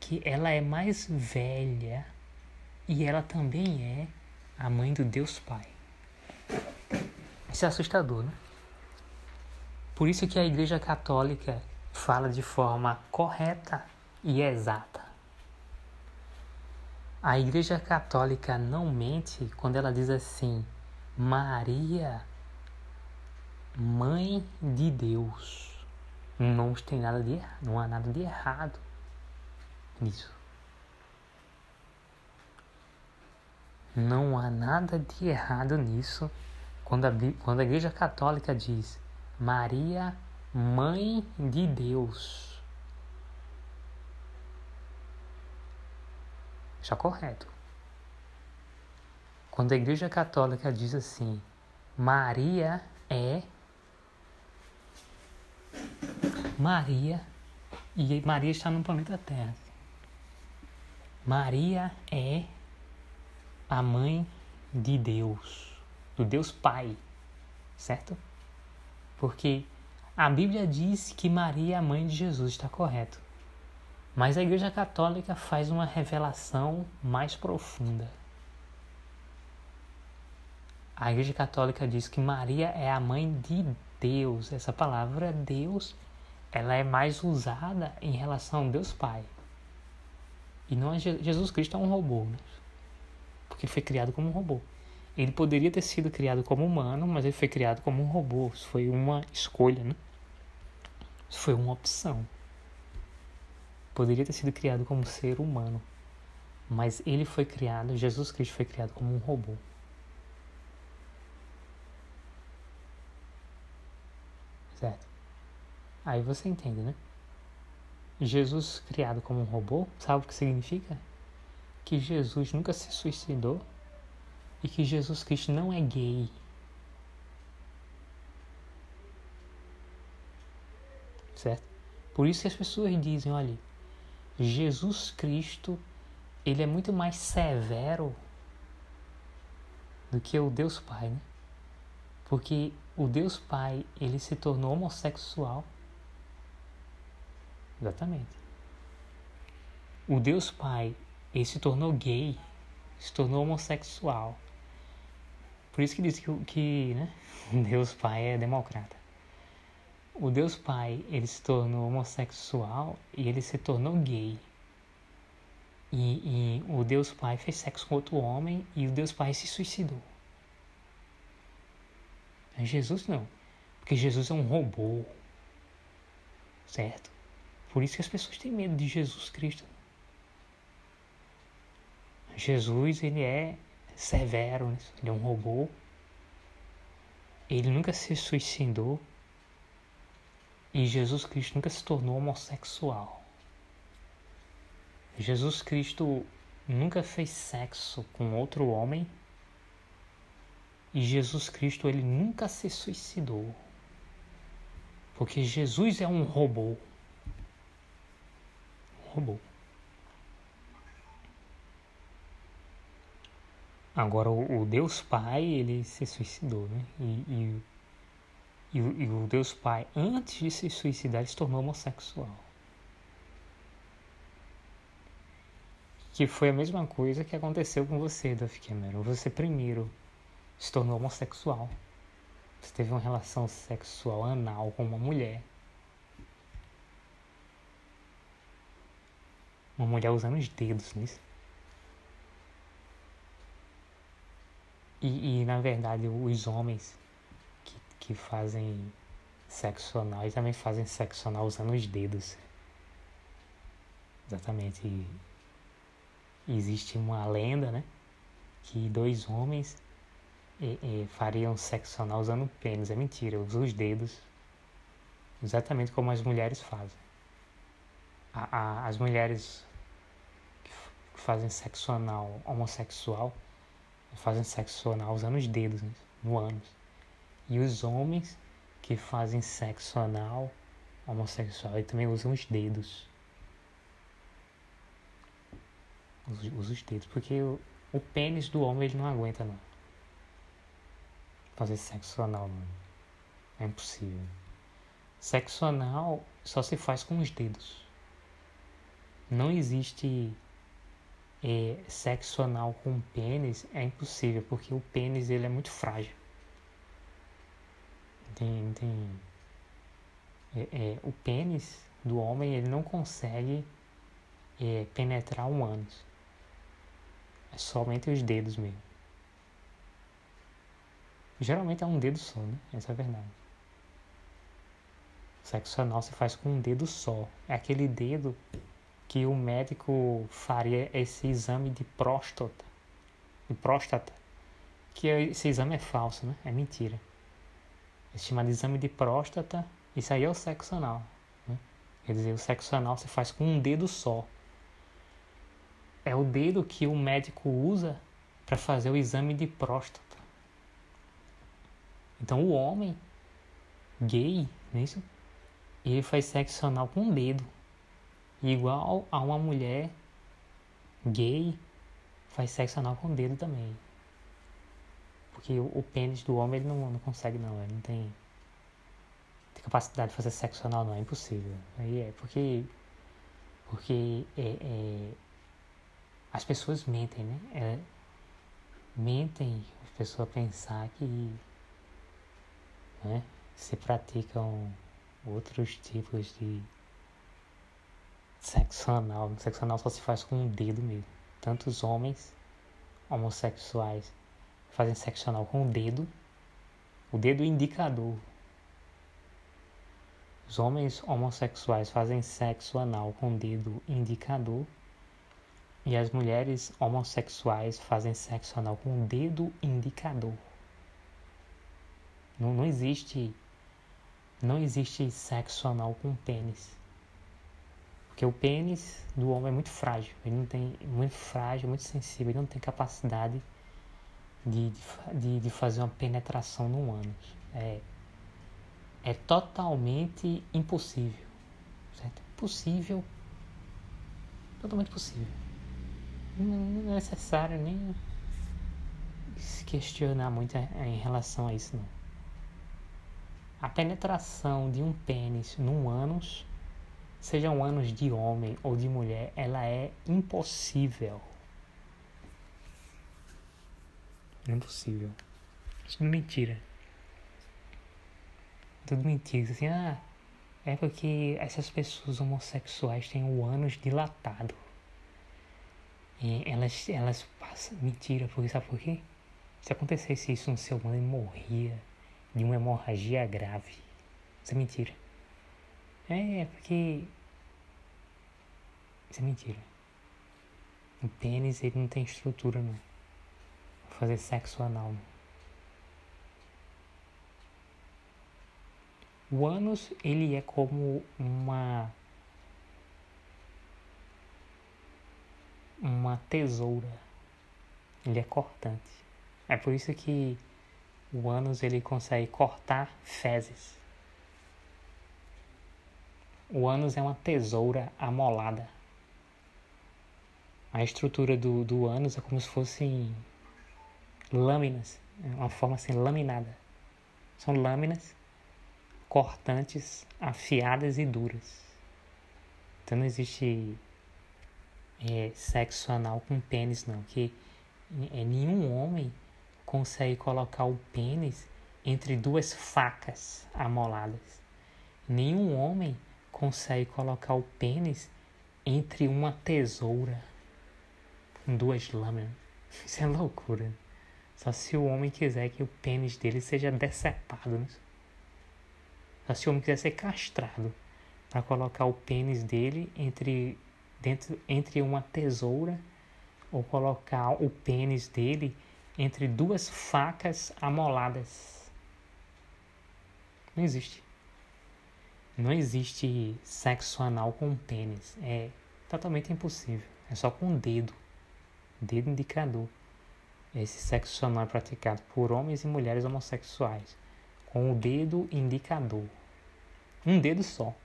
que ela é mais velha e ela também é a mãe do Deus Pai. Isso é assustador, né? Por isso que a Igreja Católica fala de forma correta e exata. A Igreja Católica não mente quando ela diz assim: Maria, Mãe de Deus. Não tem nada de não há nada de errado nisso. Não há nada de errado nisso quando a, quando a Igreja Católica diz Maria, Mãe de Deus. Está correto. quando a Igreja Católica diz assim, Maria é. Maria. E Maria está no planeta Terra. Maria é a mãe de Deus, do Deus Pai, certo? Porque a Bíblia diz que Maria é a mãe de Jesus, está correto. Mas a Igreja Católica faz uma revelação mais profunda. A Igreja Católica diz que Maria é a mãe de Deus. Essa palavra Deus, ela é mais usada em relação a Deus Pai. E não é Jesus Cristo é um robô, né? porque foi criado como um robô. Ele poderia ter sido criado como humano, mas ele foi criado como um robô. Isso foi uma escolha, né? Isso foi uma opção. Poderia ter sido criado como ser humano, mas ele foi criado, Jesus Cristo foi criado como um robô. Certo? Aí você entende, né? Jesus criado como um robô, sabe o que significa? Que Jesus nunca se suicidou e que Jesus Cristo não é gay. Certo? Por isso que as pessoas dizem, olha, Jesus Cristo, ele é muito mais severo do que o Deus Pai, né? Porque o Deus Pai, ele se tornou homossexual. Exatamente. O Deus Pai, ele se tornou gay, se tornou homossexual. Por isso que diz que, que né, Deus Pai é democrata. O Deus Pai, ele se tornou homossexual e ele se tornou gay. E, e o Deus Pai fez sexo com outro homem e o Deus Pai se suicidou. Jesus não. Porque Jesus é um robô. Certo? Por isso que as pessoas têm medo de Jesus Cristo. Jesus, ele é severo, né? ele é um robô. Ele nunca se suicidou. E Jesus Cristo nunca se tornou homossexual. Jesus Cristo nunca fez sexo com outro homem e Jesus Cristo ele nunca se suicidou. Porque Jesus é um robô. Robô. Agora o, Deus Pai ele se suicidou, né? E, e, e, e o Deus Pai antes de se suicidar se tornou homossexual. Que foi a mesma coisa que aconteceu com você, Duff Cameron. Você primeiro se tornou homossexual. Você teve uma relação sexual anal com uma mulher. Uma mulher usando os dedos nisso. E, e na verdade os homens que, que fazem sexo anal também fazem sexo anal usando os dedos. Exatamente. E existe uma lenda, né? Que dois homens e, e fariam sexo anal usando pênis. É mentira, usa os dedos. Exatamente como as mulheres fazem. A, a, as mulheres fazem sexo anal homossexual fazem sexo anal usando os dedos né, no ânus. E os homens que fazem sexo anal homossexual também usam os dedos. Usa os dedos, porque o, o pênis do homem ele não aguenta não fazer sexo anal. É impossível. Sexo anal só se faz com os dedos. Não existe é, sexo anal com pênis, é impossível, porque o pênis ele é muito frágil. Tem, tem, é, é, o pênis do homem ele não consegue é, penetrar um ânus. É somente os dedos mesmo. Geralmente é um dedo só, né? Essa é a verdade. Sexo anal se faz com um dedo só. É aquele dedo que o médico faria esse exame de próstata. De próstata. Que esse exame é falso, né? É mentira. É chamado exame de próstata. Isso aí é o sexo anal. Né? Quer dizer, o sexo anal se faz com um dedo só. É o dedo que o médico usa para fazer o exame de próstata. Então o homem gay, não é isso? Ele faz sexo anal com o dedo. Igual a uma mulher gay faz sexo anal com o dedo também. Porque o, o pênis do homem ele não, não consegue não, ele não tem, tem capacidade de fazer sexo anal não, é impossível. Aí é porque porque é, é, as pessoas mentem, né? É, mentem as pessoas pensar que né, se praticam outros tipos de sexo anal. Sexo anal só se faz com um dedo mesmo. Tantos homens homossexuais fazem sexo anal com o dedo, o dedo indicador. Os homens homossexuais fazem sexo anal com o dedo indicador e as mulheres homossexuais fazem sexo anal com o dedo indicador. Não, não existe não existe sexo anal com pênis. Porque o pênis do homem é muito frágil, ele não tem muito frágil, muito sensível, ele não tem capacidade de, de, de fazer uma penetração no ânus. É, é totalmente impossível. Certo? Possível. Totalmente possível. Não é necessário nem se questionar muito em relação a isso, não. A penetração de um pênis num ânus, seja um ânus de homem ou de mulher, ela é impossível. É impossível. Isso não é mentira. Tudo mentira. Assim, ah, é porque essas pessoas homossexuais têm o ânus dilatado. E elas, elas passam. Mentira, porque sabe por quê? Se acontecesse isso no seu mano, ele morria de uma hemorragia grave. Isso é mentira. É, porque. Isso é mentira. O pênis ele não tem estrutura não. Pra fazer sexo anal. Não. O ânus ele é como uma uma tesoura. Ele é cortante. É por isso que o ânus ele consegue cortar fezes. O ânus é uma tesoura amolada. A estrutura do, do ânus é como se fossem lâminas, é uma forma assim laminada. São lâminas cortantes, afiadas e duras. Então não existe é, sexo anal com pênis não, que é, nenhum homem consegue colocar o pênis entre duas facas amoladas. Nenhum homem consegue colocar o pênis entre uma tesoura com duas lâminas. Isso é loucura. Só se o homem quiser que o pênis dele seja decepado. Né? Só se o homem quiser ser castrado para colocar o pênis dele entre, dentro, entre uma tesoura ou colocar o pênis dele entre duas facas amoladas. Não existe. Não existe sexo anal com pênis. É totalmente impossível. É só com o dedo. Dedo indicador. Esse sexo anal é praticado por homens e mulheres homossexuais. Com o dedo indicador. Um dedo só.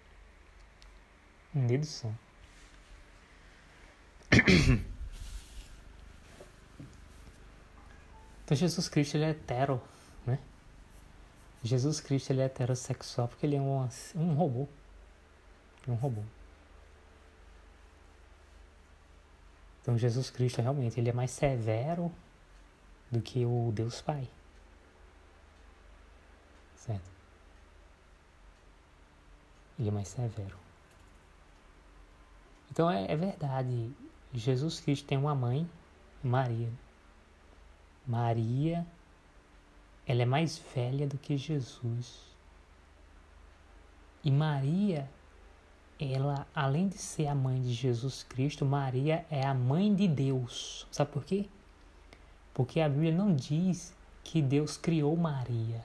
Um dedo só. Então Jesus Cristo ele é hetero? Jesus Cristo ele é heterossexual porque ele é um, um robô. É um robô. Então Jesus Cristo realmente ele é mais severo do que o Deus Pai. Certo? Ele é mais severo. Então é, é verdade. Jesus Cristo tem uma mãe, Maria. Maria, ela é mais velha do que Jesus. E Maria, ela, além de ser a mãe de Jesus Cristo, Maria é a mãe de Deus. Sabe por quê? Porque a Bíblia não diz que Deus criou Maria.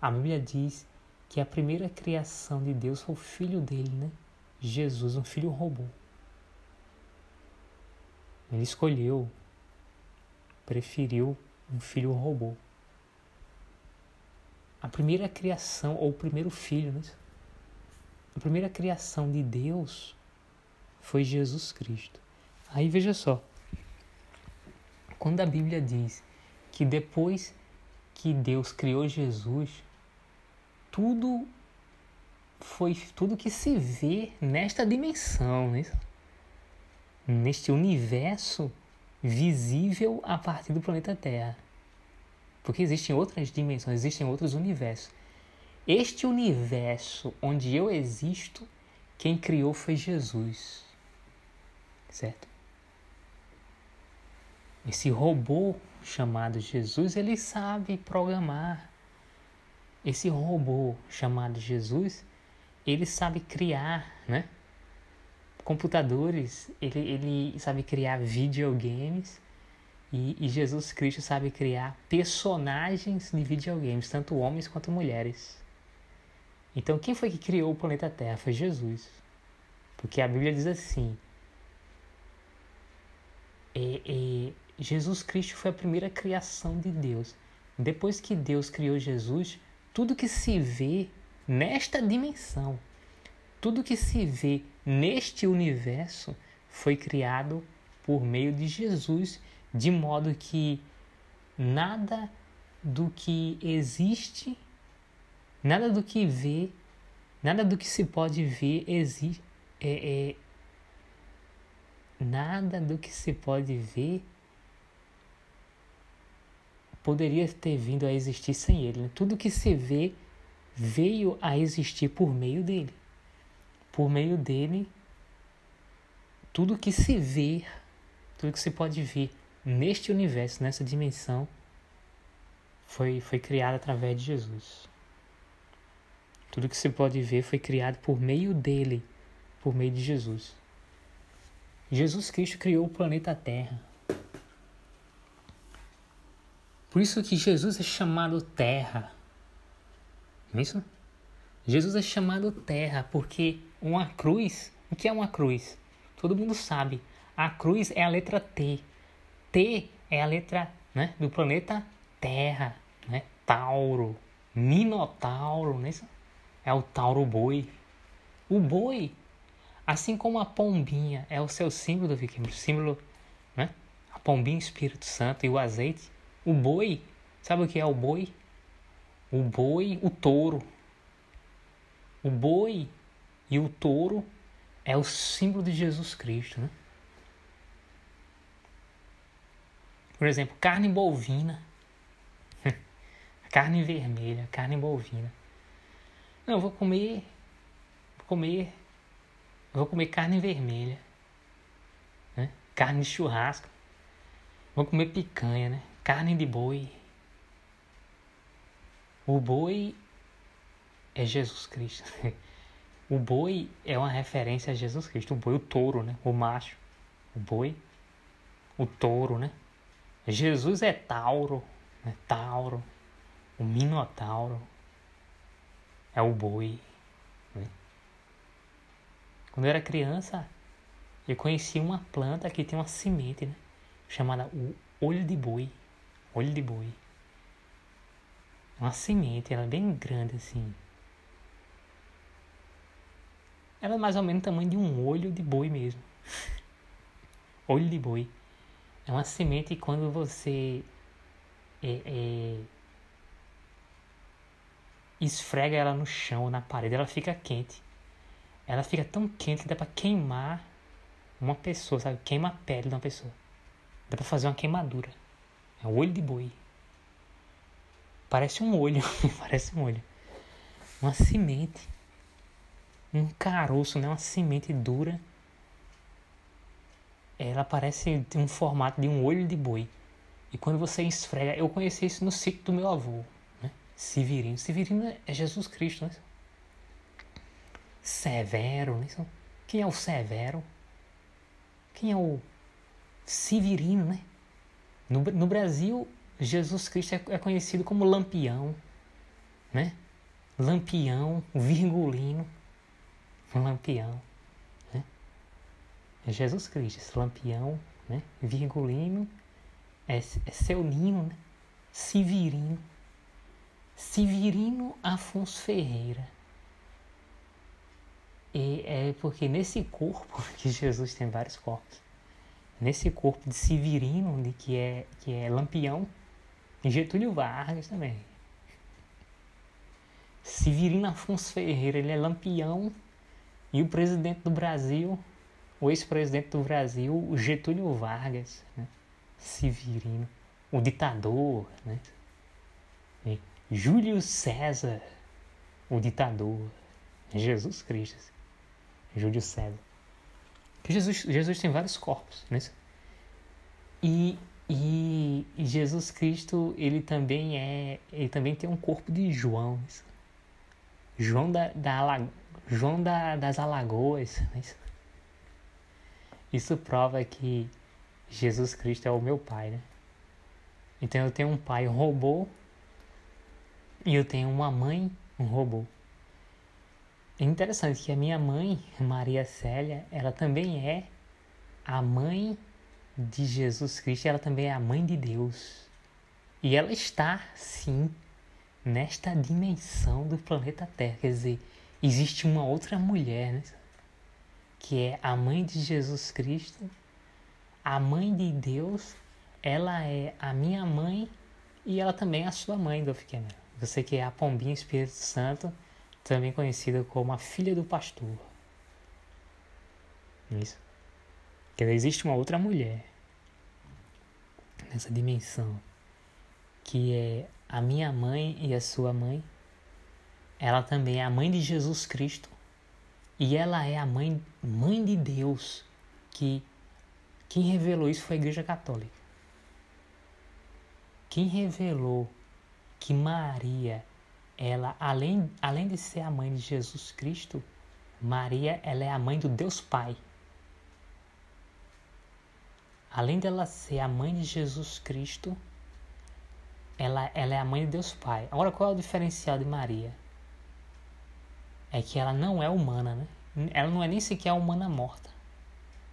A Bíblia diz que a primeira criação de Deus foi o filho dele, né? Jesus, um filho robô. Ele escolheu preferiu um filho robô. A primeira criação, ou o primeiro filho, né? a primeira criação de Deus foi Jesus Cristo. Aí veja só, quando a Bíblia diz que depois que Deus criou Jesus, tudo foi tudo que se vê nesta dimensão, né? neste universo visível a partir do planeta Terra. Porque existem outras dimensões, existem outros universos. Este universo onde eu existo, quem criou foi Jesus. Certo? Esse robô chamado Jesus, ele sabe programar. Esse robô chamado Jesus, ele sabe criar, né? Computadores, ele, ele sabe criar videogames e, e Jesus Cristo sabe criar personagens de videogames, tanto homens quanto mulheres. Então, quem foi que criou o planeta Terra? Foi Jesus. Porque a Bíblia diz assim: é, é, Jesus Cristo foi a primeira criação de Deus. Depois que Deus criou Jesus, tudo que se vê nesta dimensão, tudo que se vê neste universo foi criado por meio de Jesus, de modo que nada do que existe, nada do que vê, nada do que se pode ver existe, é, é, nada do que se pode ver poderia ter vindo a existir sem ele. Né? Tudo que se vê veio a existir por meio dele. Por meio dele, tudo que se vê, tudo que se pode ver neste universo, nessa dimensão, foi, foi criado através de Jesus. Tudo que se pode ver foi criado por meio dele, por meio de Jesus. Jesus Cristo criou o planeta Terra. Por isso que Jesus é chamado Terra. Não é isso? Jesus é chamado Terra porque uma cruz, o que é uma cruz? Todo mundo sabe. A cruz é a letra T. T é a letra né, do planeta Terra, né? Tauro, Minotauro, não é o Tauro boi. O boi, assim como a pombinha é o seu símbolo do viking, símbolo, né? A pombinha Espírito Santo e o azeite. O boi, sabe o que é o boi? O boi, o touro. O boi e o touro é o símbolo de Jesus Cristo, né? Por exemplo, carne bovina. carne vermelha, carne bovina. Não, vou comer. Vou comer. Vou comer carne vermelha. Né? Carne de churrasco. Vou comer picanha, né? Carne de boi. O boi é Jesus Cristo. O boi é uma referência a Jesus Cristo. O boi, o touro, né? O macho. O boi, o touro, né? Jesus é Tauro, né? Tauro. O Minotauro é o boi. Né? Quando eu era criança, eu conheci uma planta que tem uma semente, né? Chamada o olho de boi. Olho de boi uma semente, ela é bem grande assim. Ela é mais ou menos o tamanho de um olho de boi mesmo. olho de boi. É uma semente quando você é, é, esfrega ela no chão, na parede, ela fica quente. Ela fica tão quente que dá pra queimar uma pessoa, sabe? Queima a pele de uma pessoa. Dá pra fazer uma queimadura. É o olho de boi. Parece um olho, parece um olho. Uma semente. Um caroço, né? Uma semente dura. Ela parece um formato de um olho de boi. E quando você esfrega, eu conheci isso no sítio do meu avô, né? Severino. Severino é Jesus Cristo, né? Severo, né? Quem é o Severo? Quem é o Severino, né? No, no Brasil, Jesus Cristo é, é conhecido como Lampião, né? Lampião, virgulino, Lampião, Jesus Cristo, esse Lampião, né? Virgulino é, é Seulino, né? Severino. Severino Afonso Ferreira. E é porque nesse corpo, que Jesus tem vários corpos, nesse corpo de Severino, de que é, que é Lampião, Getúlio Vargas também. Severino Afonso Ferreira, ele é Lampião, e o presidente do Brasil, o ex-presidente do Brasil, Getúlio Vargas, né? Severino, o ditador, né? E Júlio César, o ditador, Jesus Cristo. Júlio César. Jesus, Jesus tem vários corpos, né? E, e, e, Jesus Cristo, ele também é, ele também tem um corpo de João. Né? João da, da João da, das Alagoas. Né? Isso prova que Jesus Cristo é o meu pai, né? Então eu tenho um pai robô e eu tenho uma mãe um robô. É interessante que a minha mãe, Maria Célia, ela também é a mãe de Jesus Cristo, ela também é a mãe de Deus. E ela está, sim, nesta dimensão do planeta Terra. Quer dizer, existe uma outra mulher, né? Que é a mãe de Jesus Cristo, a mãe de Deus, ela é a minha mãe e ela também é a sua mãe, Dolph Cameron. Você que é a Pombinha Espírito Santo, também conhecida como a filha do pastor. Isso. Porque existe uma outra mulher nessa dimensão que é a minha mãe e a sua mãe. Ela também é a mãe de Jesus Cristo e ela é a mãe, mãe de Deus que quem revelou isso foi a Igreja Católica. Quem revelou que Maria ela além, além de ser a mãe de Jesus Cristo, Maria ela é a mãe do Deus Pai. Além dela ser a mãe de Jesus Cristo, ela, ela é a mãe de Deus Pai. Agora qual é o diferencial de Maria? É que ela não é humana, né? Ela não é nem sequer humana morta.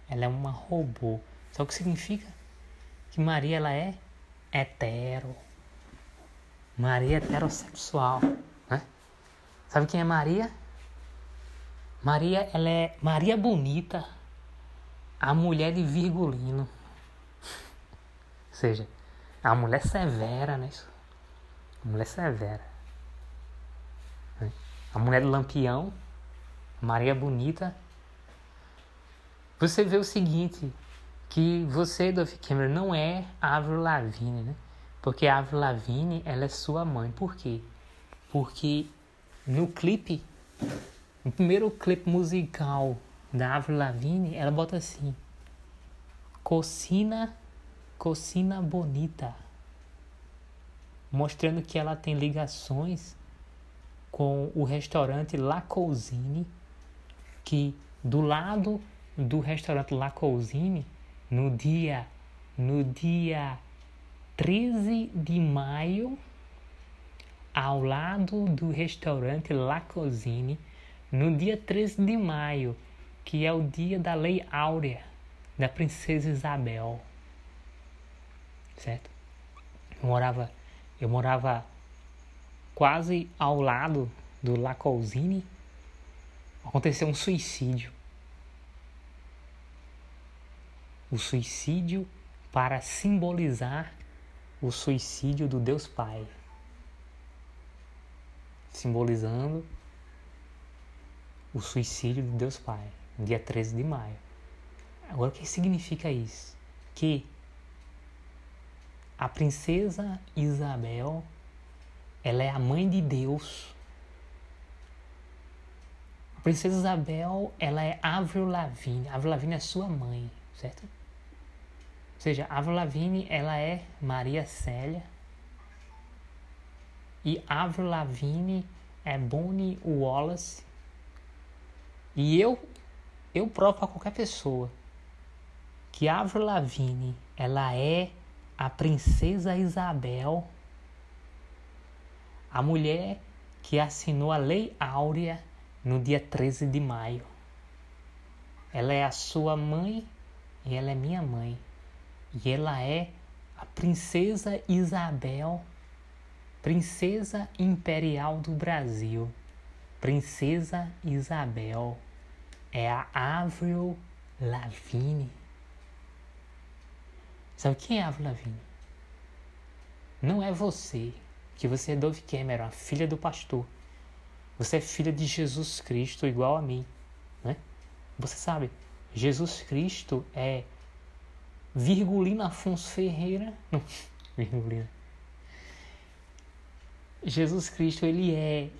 Ela é uma robô. O que significa? Que Maria ela é hetero. Maria heterossexual, né? Sabe quem é Maria? Maria, ela é Maria Bonita, a mulher de Virgulino. Ou seja, a mulher severa, né? Mulher severa. A mulher do Lampião, Maria Bonita. Você vê o seguinte, que você, Dove Cameron, não é Avril Lavigne, né? Porque a Avril Lavigne, ela é sua mãe. Por quê? Porque no clipe, no primeiro clipe musical da Avril Lavigne, ela bota assim: Cocina, cocina bonita. Mostrando que ela tem ligações com o restaurante La Cousine, que do lado do restaurante La Cousine, no dia no dia 13 de maio, ao lado do restaurante La Cosine, no dia 13 de maio, que é o dia da Lei Áurea da Princesa Isabel. Certo? Eu morava, eu morava quase ao lado do La Cousine. Aconteceu um suicídio. O suicídio para simbolizar o suicídio do Deus Pai, simbolizando o suicídio do Deus Pai, dia 13 de maio. Agora, o que significa isso? Que a princesa Isabel, ela é a mãe de Deus. A princesa Isabel, ela é Avril Lavigne. Avril Lavigne é sua mãe, certo? Ou seja, Avril Lavigne, ela é Maria Célia. E Avril Lavigne é Bonnie Wallace. E eu, eu provo para qualquer pessoa que Avril Lavigne, ela é a princesa Isabel, a mulher que assinou a Lei Áurea no dia 13 de maio. Ela é a sua mãe e ela é minha mãe. E ela é a princesa Isabel, princesa imperial do Brasil, princesa Isabel, é a Avril Lavigne. Sabe quem é Avril Lavigne? Não é você, que você é Dove Cameron, a filha do pastor. Você é filha de Jesus Cristo igual a mim, né? Você sabe, Jesus Cristo é Virgulino Afonso Ferreira. Não, Virgulino. Jesus Cristo, ele é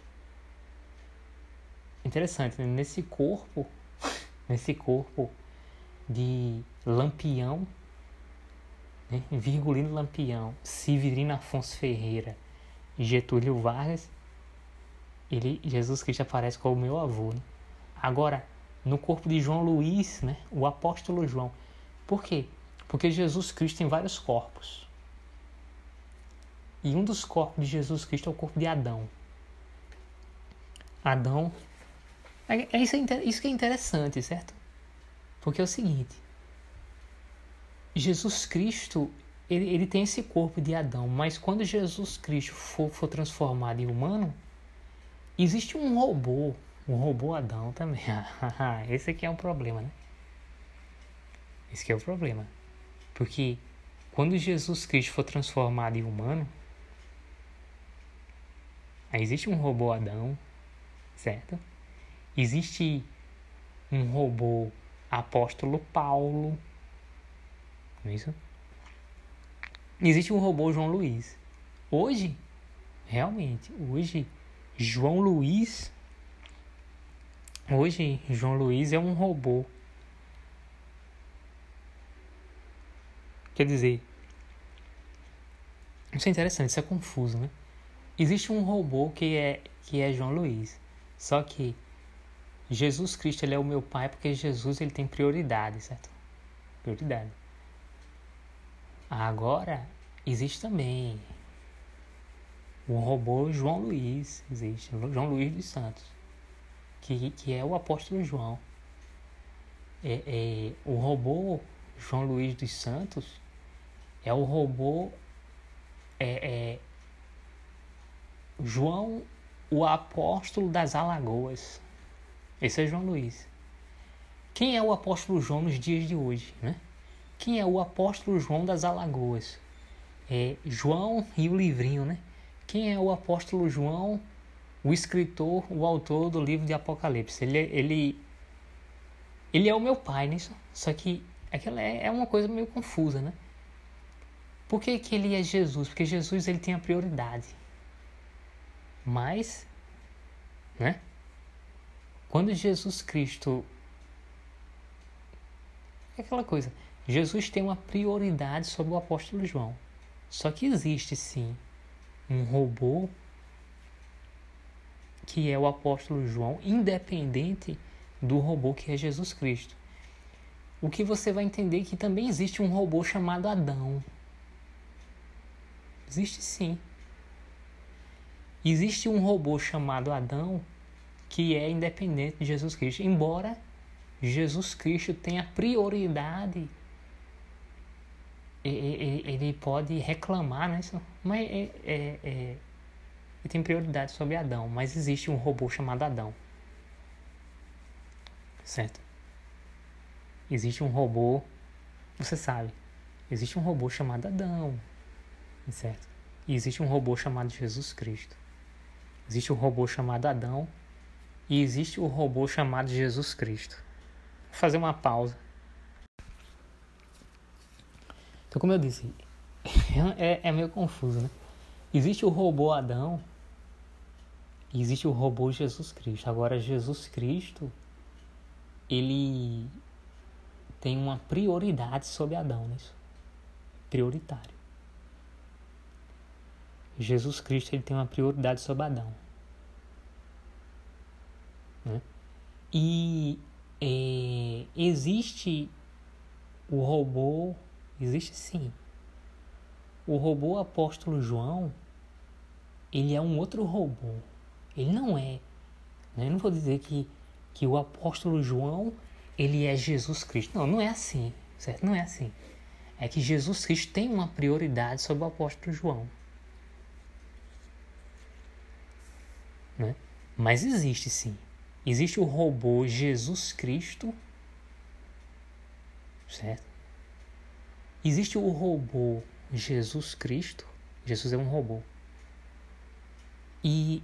interessante, né? nesse corpo, nesse corpo de Lampião, né? Virgulino Lampião, Severino Afonso Ferreira Getúlio Vargas, ele, Jesus Cristo aparece como meu avô. Né? Agora, no corpo de João Luiz, né? o apóstolo João. Por quê? Porque Jesus Cristo tem vários corpos. E um dos corpos de Jesus Cristo é o corpo de Adão. Adão. É, é isso, é, isso que é interessante, certo? Porque é o seguinte: Jesus Cristo ele, ele tem esse corpo de Adão, mas quando Jesus Cristo for, for transformado em humano, existe um robô um robô Adão também. Esse aqui é um problema, né? Esse aqui é o problema. Porque quando Jesus Cristo for transformado em humano, aí existe um robô Adão, certo? Existe um robô apóstolo Paulo, não é isso? Existe um robô João Luiz. Hoje, realmente, hoje, João Luiz Hoje, João Luiz é um robô. Quer dizer, isso é interessante, isso é confuso, né? Existe um robô que é, que é João Luiz. Só que Jesus Cristo ele é o meu pai porque Jesus ele tem prioridade, certo? Prioridade. Agora, existe também o robô João Luiz. Existe. João Luiz dos Santos que, que é o apóstolo João. É, é, o robô João Luiz dos Santos é o robô é, é, João, o apóstolo das Alagoas. Esse é João Luiz. Quem é o apóstolo João nos dias de hoje? Né? Quem é o apóstolo João das Alagoas? É João e o livrinho, né? Quem é o apóstolo João o escritor, o autor do livro de Apocalipse. Ele, ele, ele é o meu pai nisso. Só que aquela é, é uma coisa meio confusa, né? Por que, que ele é Jesus? Porque Jesus ele tem a prioridade. Mas, né? Quando Jesus Cristo é aquela coisa, Jesus tem uma prioridade sobre o apóstolo João. Só que existe sim um robô que é o apóstolo João, independente do robô que é Jesus Cristo. O que você vai entender é que também existe um robô chamado Adão. Existe sim. Existe um robô chamado Adão que é independente de Jesus Cristo, embora Jesus Cristo tenha prioridade. Ele pode reclamar, né? Mas é, é, é e tem prioridade sobre Adão, mas existe um robô chamado Adão. Certo? Existe um robô, você sabe, existe um robô chamado Adão, certo? E existe um robô chamado Jesus Cristo. Existe um robô chamado Adão e existe o um robô chamado Jesus Cristo. Vou fazer uma pausa. Então, como eu disse, é, é meio confuso, né? Existe o robô Adão e existe o robô Jesus Cristo. Agora, Jesus Cristo, ele tem uma prioridade sobre Adão nisso. Prioritário. Jesus Cristo ele tem uma prioridade sobre Adão. Né? E é, existe o robô, existe sim. O robô apóstolo João, ele é um outro robô. Ele não é. Né? Eu não vou dizer que, que o apóstolo João ele é Jesus Cristo. Não, não é assim, certo? Não é assim. é que Jesus Cristo tem uma prioridade sobre o apóstolo João. Né? Mas existe sim. Existe o robô Jesus Cristo, certo? Existe o robô Jesus Cristo. Jesus é um robô. E,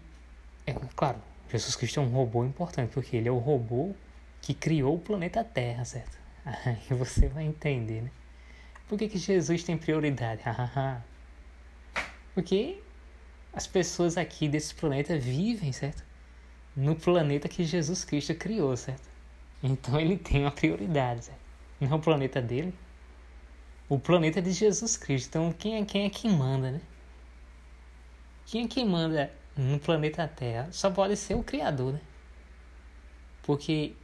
é claro, Jesus Cristo é um robô importante, porque ele é o robô que criou o planeta Terra, certo? Aí você vai entender, né? Por que, que Jesus tem prioridade? porque as pessoas aqui desse planeta vivem, certo? No planeta que Jesus Cristo criou, certo? Então ele tem uma prioridade, certo? Não é o planeta dele. O planeta é de Jesus Cristo. Então quem é quem é que manda, né? Quem é que manda no planeta Terra? Só pode ser o Criador, né? Porque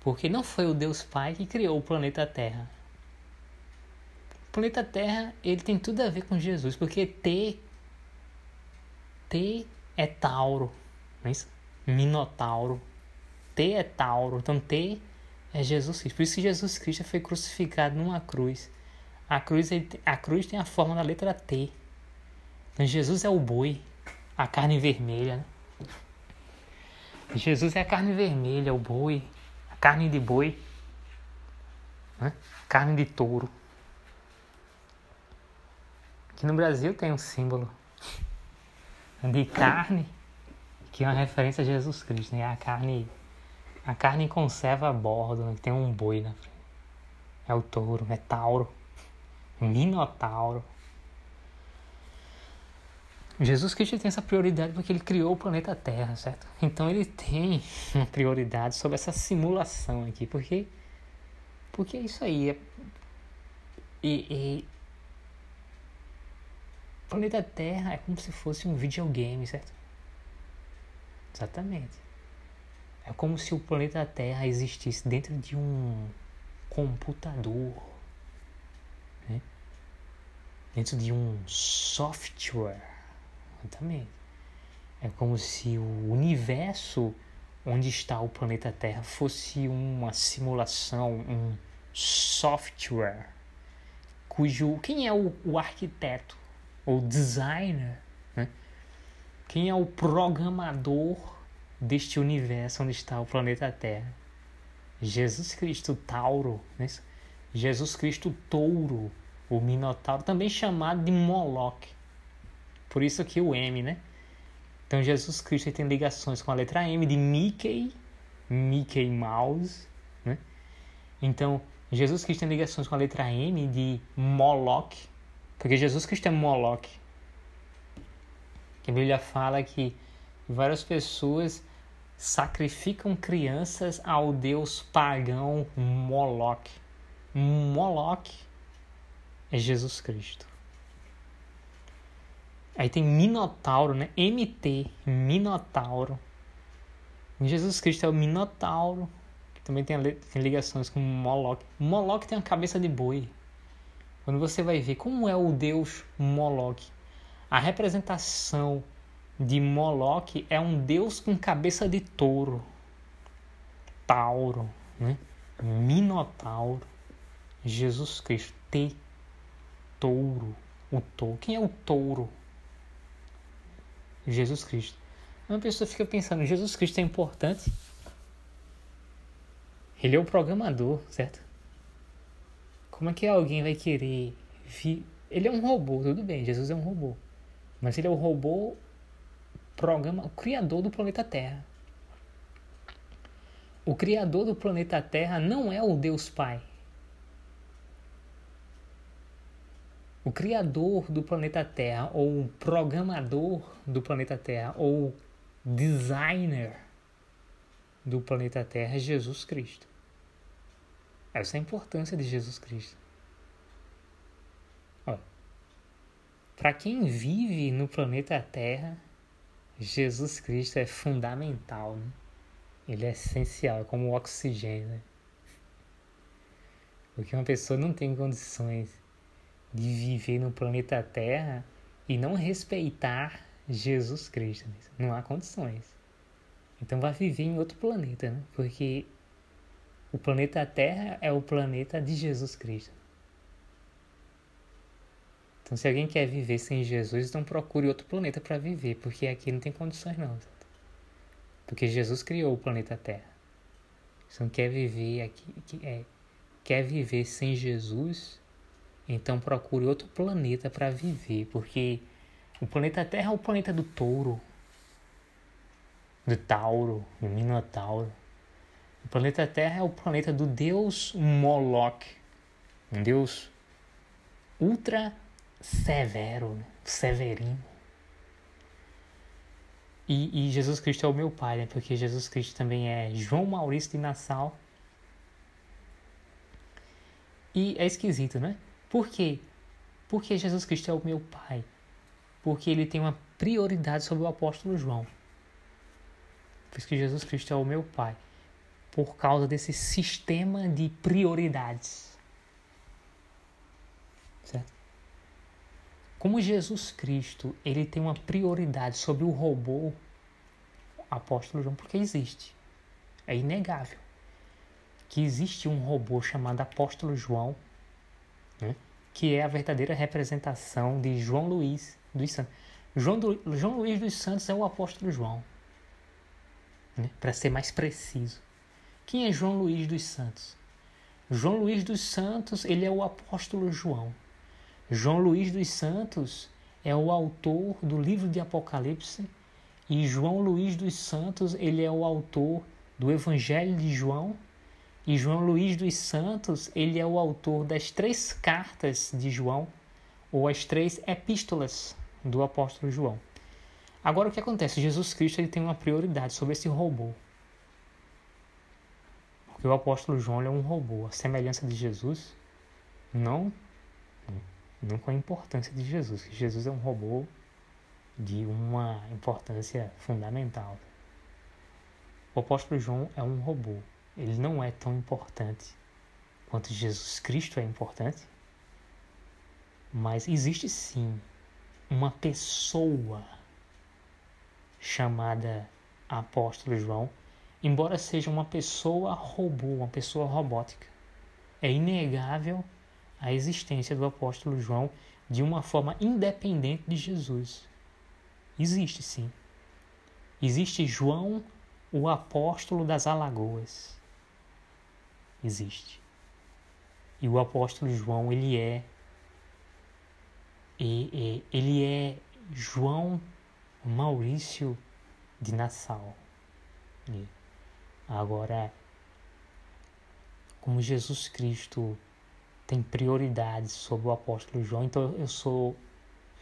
porque não foi o Deus Pai que criou o planeta Terra. O planeta Terra, ele tem tudo a ver com Jesus, porque T T é Tauro, não é isso? Minotauro. T é Tauro, então T é Jesus Cristo. Por isso que Jesus Cristo foi crucificado numa cruz. A cruz, a cruz tem a forma da letra T. Então Jesus é o boi, a carne vermelha. Né? Jesus é a carne vermelha, o boi, a carne de boi, né? carne de touro. Aqui no Brasil tem um símbolo de carne que é uma referência a Jesus Cristo, né? A carne, a carne conserva a bordo, né? tem um boi na frente. É o touro, é Tauro, Minotauro. Jesus Cristo tem essa prioridade porque ele criou o planeta Terra, certo? Então ele tem uma prioridade sobre essa simulação aqui, porque porque é isso aí. É, e, e planeta Terra é como se fosse um videogame, certo? Exatamente. É como se o planeta Terra existisse dentro de um computador, né? dentro de um software Exatamente. É como se o universo onde está o planeta Terra fosse uma simulação, um software, cujo quem é o, o arquiteto ou designer, né? quem é o programador deste universo onde está o planeta Terra? Jesus Cristo Tauro, né? Jesus Cristo Touro, o Minotauro, também chamado de Moloch. Por isso que o M, né? Então Jesus Cristo tem ligações com a letra M de Mickey, Mickey Mouse, né? Então Jesus Cristo tem ligações com a letra M de Moloch, porque Jesus Cristo é Moloch. Que a Bíblia fala que várias pessoas sacrificam crianças ao deus pagão Moloch. Moloch é Jesus Cristo. Aí tem Minotauro, né? MT, Minotauro. Jesus Cristo é o Minotauro, também tem, ligações com Moloch. Moloch tem uma cabeça de boi. Quando você vai ver como é o deus Moloch, a representação de Moloch é um deus com cabeça de touro. Tauro, né? Minotauro. Jesus Cristo, T. Touro. O touro. Quem é o touro? Jesus Cristo. Uma pessoa fica pensando, Jesus Cristo é importante? Ele é o programador, certo? Como é que alguém vai querer vir? Ele é um robô, tudo bem, Jesus é um robô. Mas ele é o robô programa, o criador do planeta Terra. O criador do planeta Terra não é o Deus Pai. o criador do planeta Terra, ou o programador do planeta Terra, ou designer do planeta Terra é Jesus Cristo. Essa é a importância de Jesus Cristo. Para quem vive no planeta Terra, Jesus Cristo é fundamental. Né? Ele é essencial, é como o oxigênio. Né? Porque uma pessoa não tem condições de viver no planeta Terra e não respeitar Jesus Cristo. Não há condições. Então vai viver em outro planeta, né? porque o planeta Terra é o planeta de Jesus Cristo. Então, se alguém quer viver sem Jesus, então procure outro planeta para viver, porque aqui não tem condições não. Porque Jesus criou o planeta Terra. Se não quer viver aqui, é, quer viver sem Jesus, então procure outro planeta para viver, porque o planeta Terra é o planeta do touro, do Tauro, do Minotauro. O planeta Terra é o planeta do deus Moloch, um deus ultra severo, severino. E, e, Jesus Cristo é o meu pai, né? Porque Jesus Cristo também é João Maurício de Nassau. E é esquisito, né? Por quê? Porque Jesus Cristo é o meu pai. Porque ele tem uma prioridade sobre o apóstolo João. Por isso que Jesus Cristo é o meu pai. Por causa desse sistema de prioridades. Certo? Como Jesus Cristo ele tem uma prioridade sobre o robô apóstolo João, porque existe. É inegável que existe um robô chamado apóstolo João, né, que é a verdadeira representação de João Luiz dos Santos. João, do, João Luiz dos Santos é o apóstolo João, né, para ser mais preciso. Quem é João Luiz dos Santos? João Luiz dos Santos, ele é o apóstolo João. João Luiz dos Santos é o autor do livro de Apocalipse e João Luiz dos Santos ele é o autor do Evangelho de João e João Luiz dos Santos ele é o autor das três cartas de João ou as três epístolas do apóstolo João. Agora o que acontece? Jesus Cristo ele tem uma prioridade sobre esse robô. Porque o apóstolo João é um robô, a semelhança de Jesus não não com a importância de Jesus, que Jesus é um robô de uma importância fundamental. O apóstolo João é um robô. Ele não é tão importante quanto Jesus Cristo é importante, mas existe sim uma pessoa chamada apóstolo João, embora seja uma pessoa robô, uma pessoa robótica. É inegável a existência do apóstolo João de uma forma independente de Jesus. Existe sim. Existe João, o apóstolo das Alagoas. Existe. E o apóstolo João, ele é ele é João Maurício de Nassau. Agora, como Jesus Cristo tem prioridade sobre o apóstolo João, então eu sou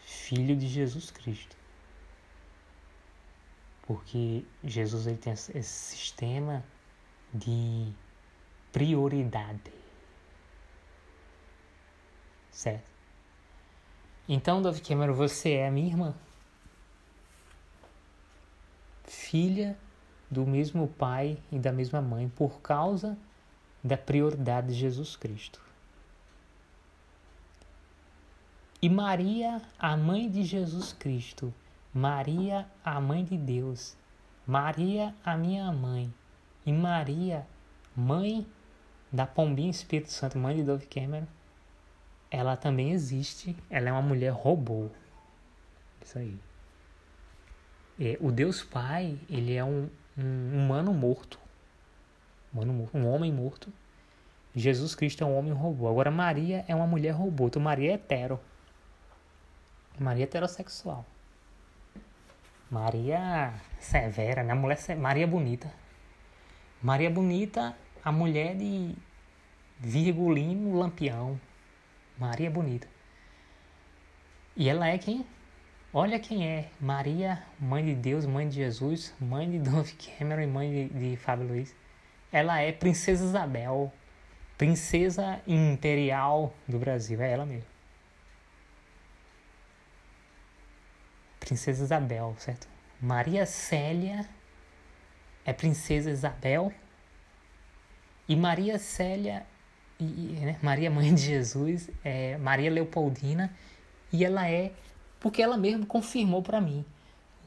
filho de Jesus Cristo. Porque Jesus ele tem esse sistema de prioridade. Certo? Então, Dove Cameron, você é a minha irmã. Filha do mesmo pai e da mesma mãe por causa da prioridade de Jesus Cristo. E Maria, a mãe de Jesus Cristo, Maria, a mãe de Deus, Maria, a minha mãe, e Maria, mãe da Pombinha Espírito Santo, mãe de Dove Cameron, ela também existe, ela é uma mulher robô. Isso aí. É, o Deus Pai, ele é um, um humano morto. Humano morto, um homem morto. Jesus Cristo é um homem robô. Agora Maria é uma mulher robô. Então Maria é hetero. Maria heterossexual. Maria severa, né? Mulher Maria bonita. Maria bonita, a mulher de Virgulino Lampião. Maria bonita. E ela é quem? Olha quem é. Maria, mãe de Deus, mãe de Jesus, mãe de Dove Cameron e mãe de, de Fábio Luiz. Ela é Princesa Isabel, princesa imperial do Brasil. É ela mesmo. Princesa Isabel, certo? Maria Célia é Princesa Isabel e Maria Célia e, né, Maria Mãe de Jesus é Maria Leopoldina e ela é porque ela mesmo confirmou para mim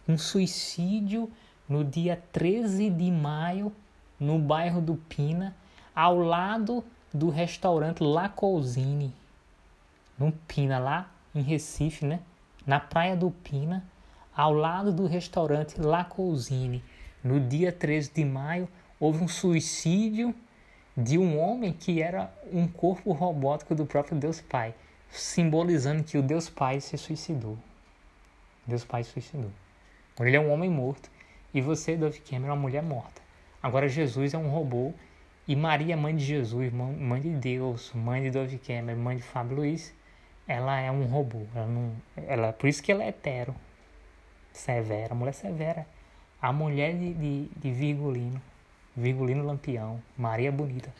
um suicídio no dia 13 de maio no bairro do Pina ao lado do restaurante La Cousine no Pina lá em Recife, né? Na Praia do Pina, ao lado do restaurante La Cousine. No dia 13 de maio, houve um suicídio de um homem que era um corpo robótico do próprio Deus Pai, simbolizando que o Deus Pai se suicidou. Deus Pai se suicidou. Ele é um homem morto e você, Dove Cameron, é uma mulher morta. Agora Jesus é um robô e Maria, mãe de Jesus, mãe de Deus, mãe de Dove Cameron, mãe de Fábio Luiz, ela é um robô. Ela não, ela, por isso que ela é hetero. Severa, mulher severa. A mulher de, de, de Virgulino. Virgulino Lampião. Maria Bonita.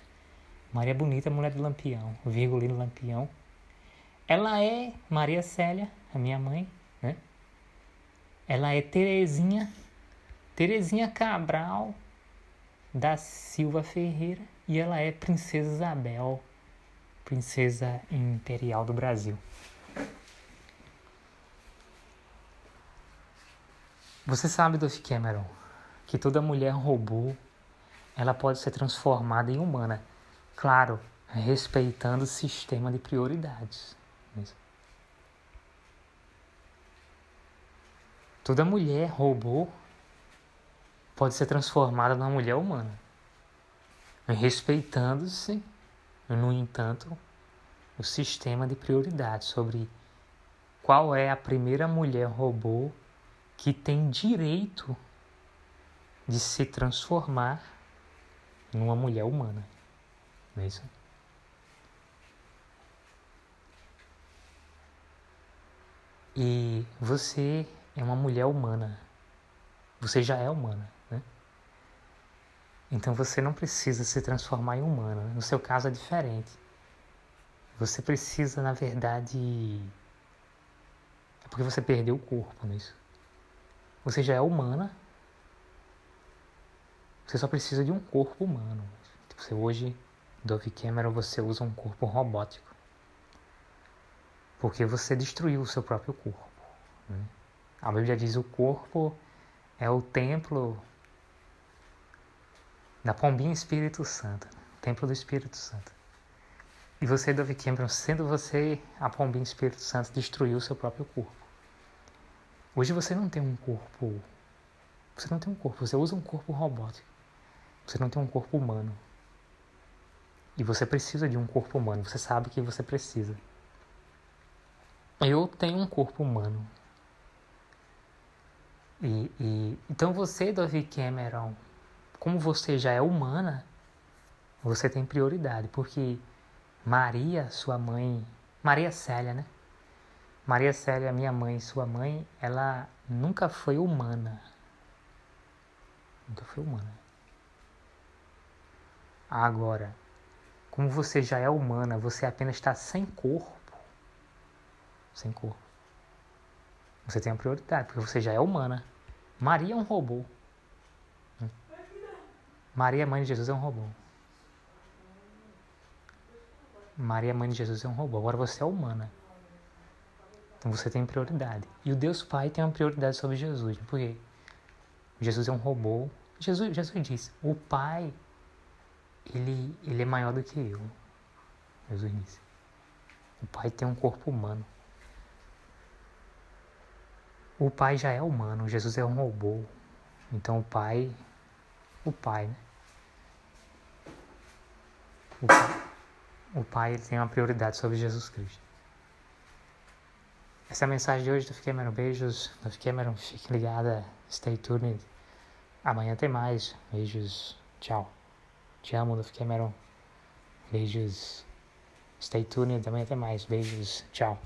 Maria Bonita, mulher de Lampião. Virgulino Lampião. Ela é Maria Célia, a minha mãe, né? Ela é Terezinha. Terezinha Cabral da Silva Ferreira. E ela é Princesa Isabel, Princesa Imperial do Brasil. Você sabe, Dove Cameron, que toda mulher robô ela pode ser transformada em humana. Claro, respeitando o sistema de prioridades. Toda mulher robô pode ser transformada numa mulher humana. Respeitando-se, no entanto, o sistema de prioridades sobre qual é a primeira mulher robô que tem direito de se transformar numa mulher humana. Não é isso? E você é uma mulher humana. Você já é humana, né? Então você não precisa se transformar em humana. No seu caso é diferente. Você precisa, na verdade, é porque você perdeu o corpo nisso. Você já é humana, você só precisa de um corpo humano. Você hoje, Dove Cameron, você usa um corpo robótico. Porque você destruiu o seu próprio corpo. Né? A Bíblia diz o corpo é o templo da pombinha Espírito Santo. Templo do Espírito Santo. E você, Dove Cameron, sendo você a pombinha Espírito Santo, destruiu o seu próprio corpo. Hoje você não tem um corpo. Você não tem um corpo, você usa um corpo robótico. Você não tem um corpo humano. E você precisa de um corpo humano. Você sabe que você precisa. Eu tenho um corpo humano. E, e então você, Davi Cameron, como você já é humana, você tem prioridade, porque Maria, sua mãe, Maria Célia, né? Maria Célia, minha mãe, sua mãe, ela nunca foi humana. Nunca foi humana. Agora, como você já é humana, você apenas está sem corpo. Sem corpo. Você tem a prioridade, porque você já é humana. Maria é um robô. Maria, mãe de Jesus, é um robô. Maria, mãe de Jesus, é um robô. Agora você é humana. Então você tem prioridade. E o Deus Pai tem uma prioridade sobre Jesus. Por quê? Jesus é um robô. Jesus, Jesus disse: o Pai ele, ele é maior do que eu. Jesus disse. O Pai tem um corpo humano. O Pai já é humano, Jesus é um robô. Então o Pai, o Pai, né? O Pai, o pai ele tem uma prioridade sobre Jesus Cristo. Essa é a mensagem de hoje do Cameron. Beijos do Cameron. Fique ligada. Stay tuned. Amanhã tem mais. Beijos. Tchau. Te amo, Luffy Cameron. Beijos. Stay tuned também até mais. Beijos. Tchau.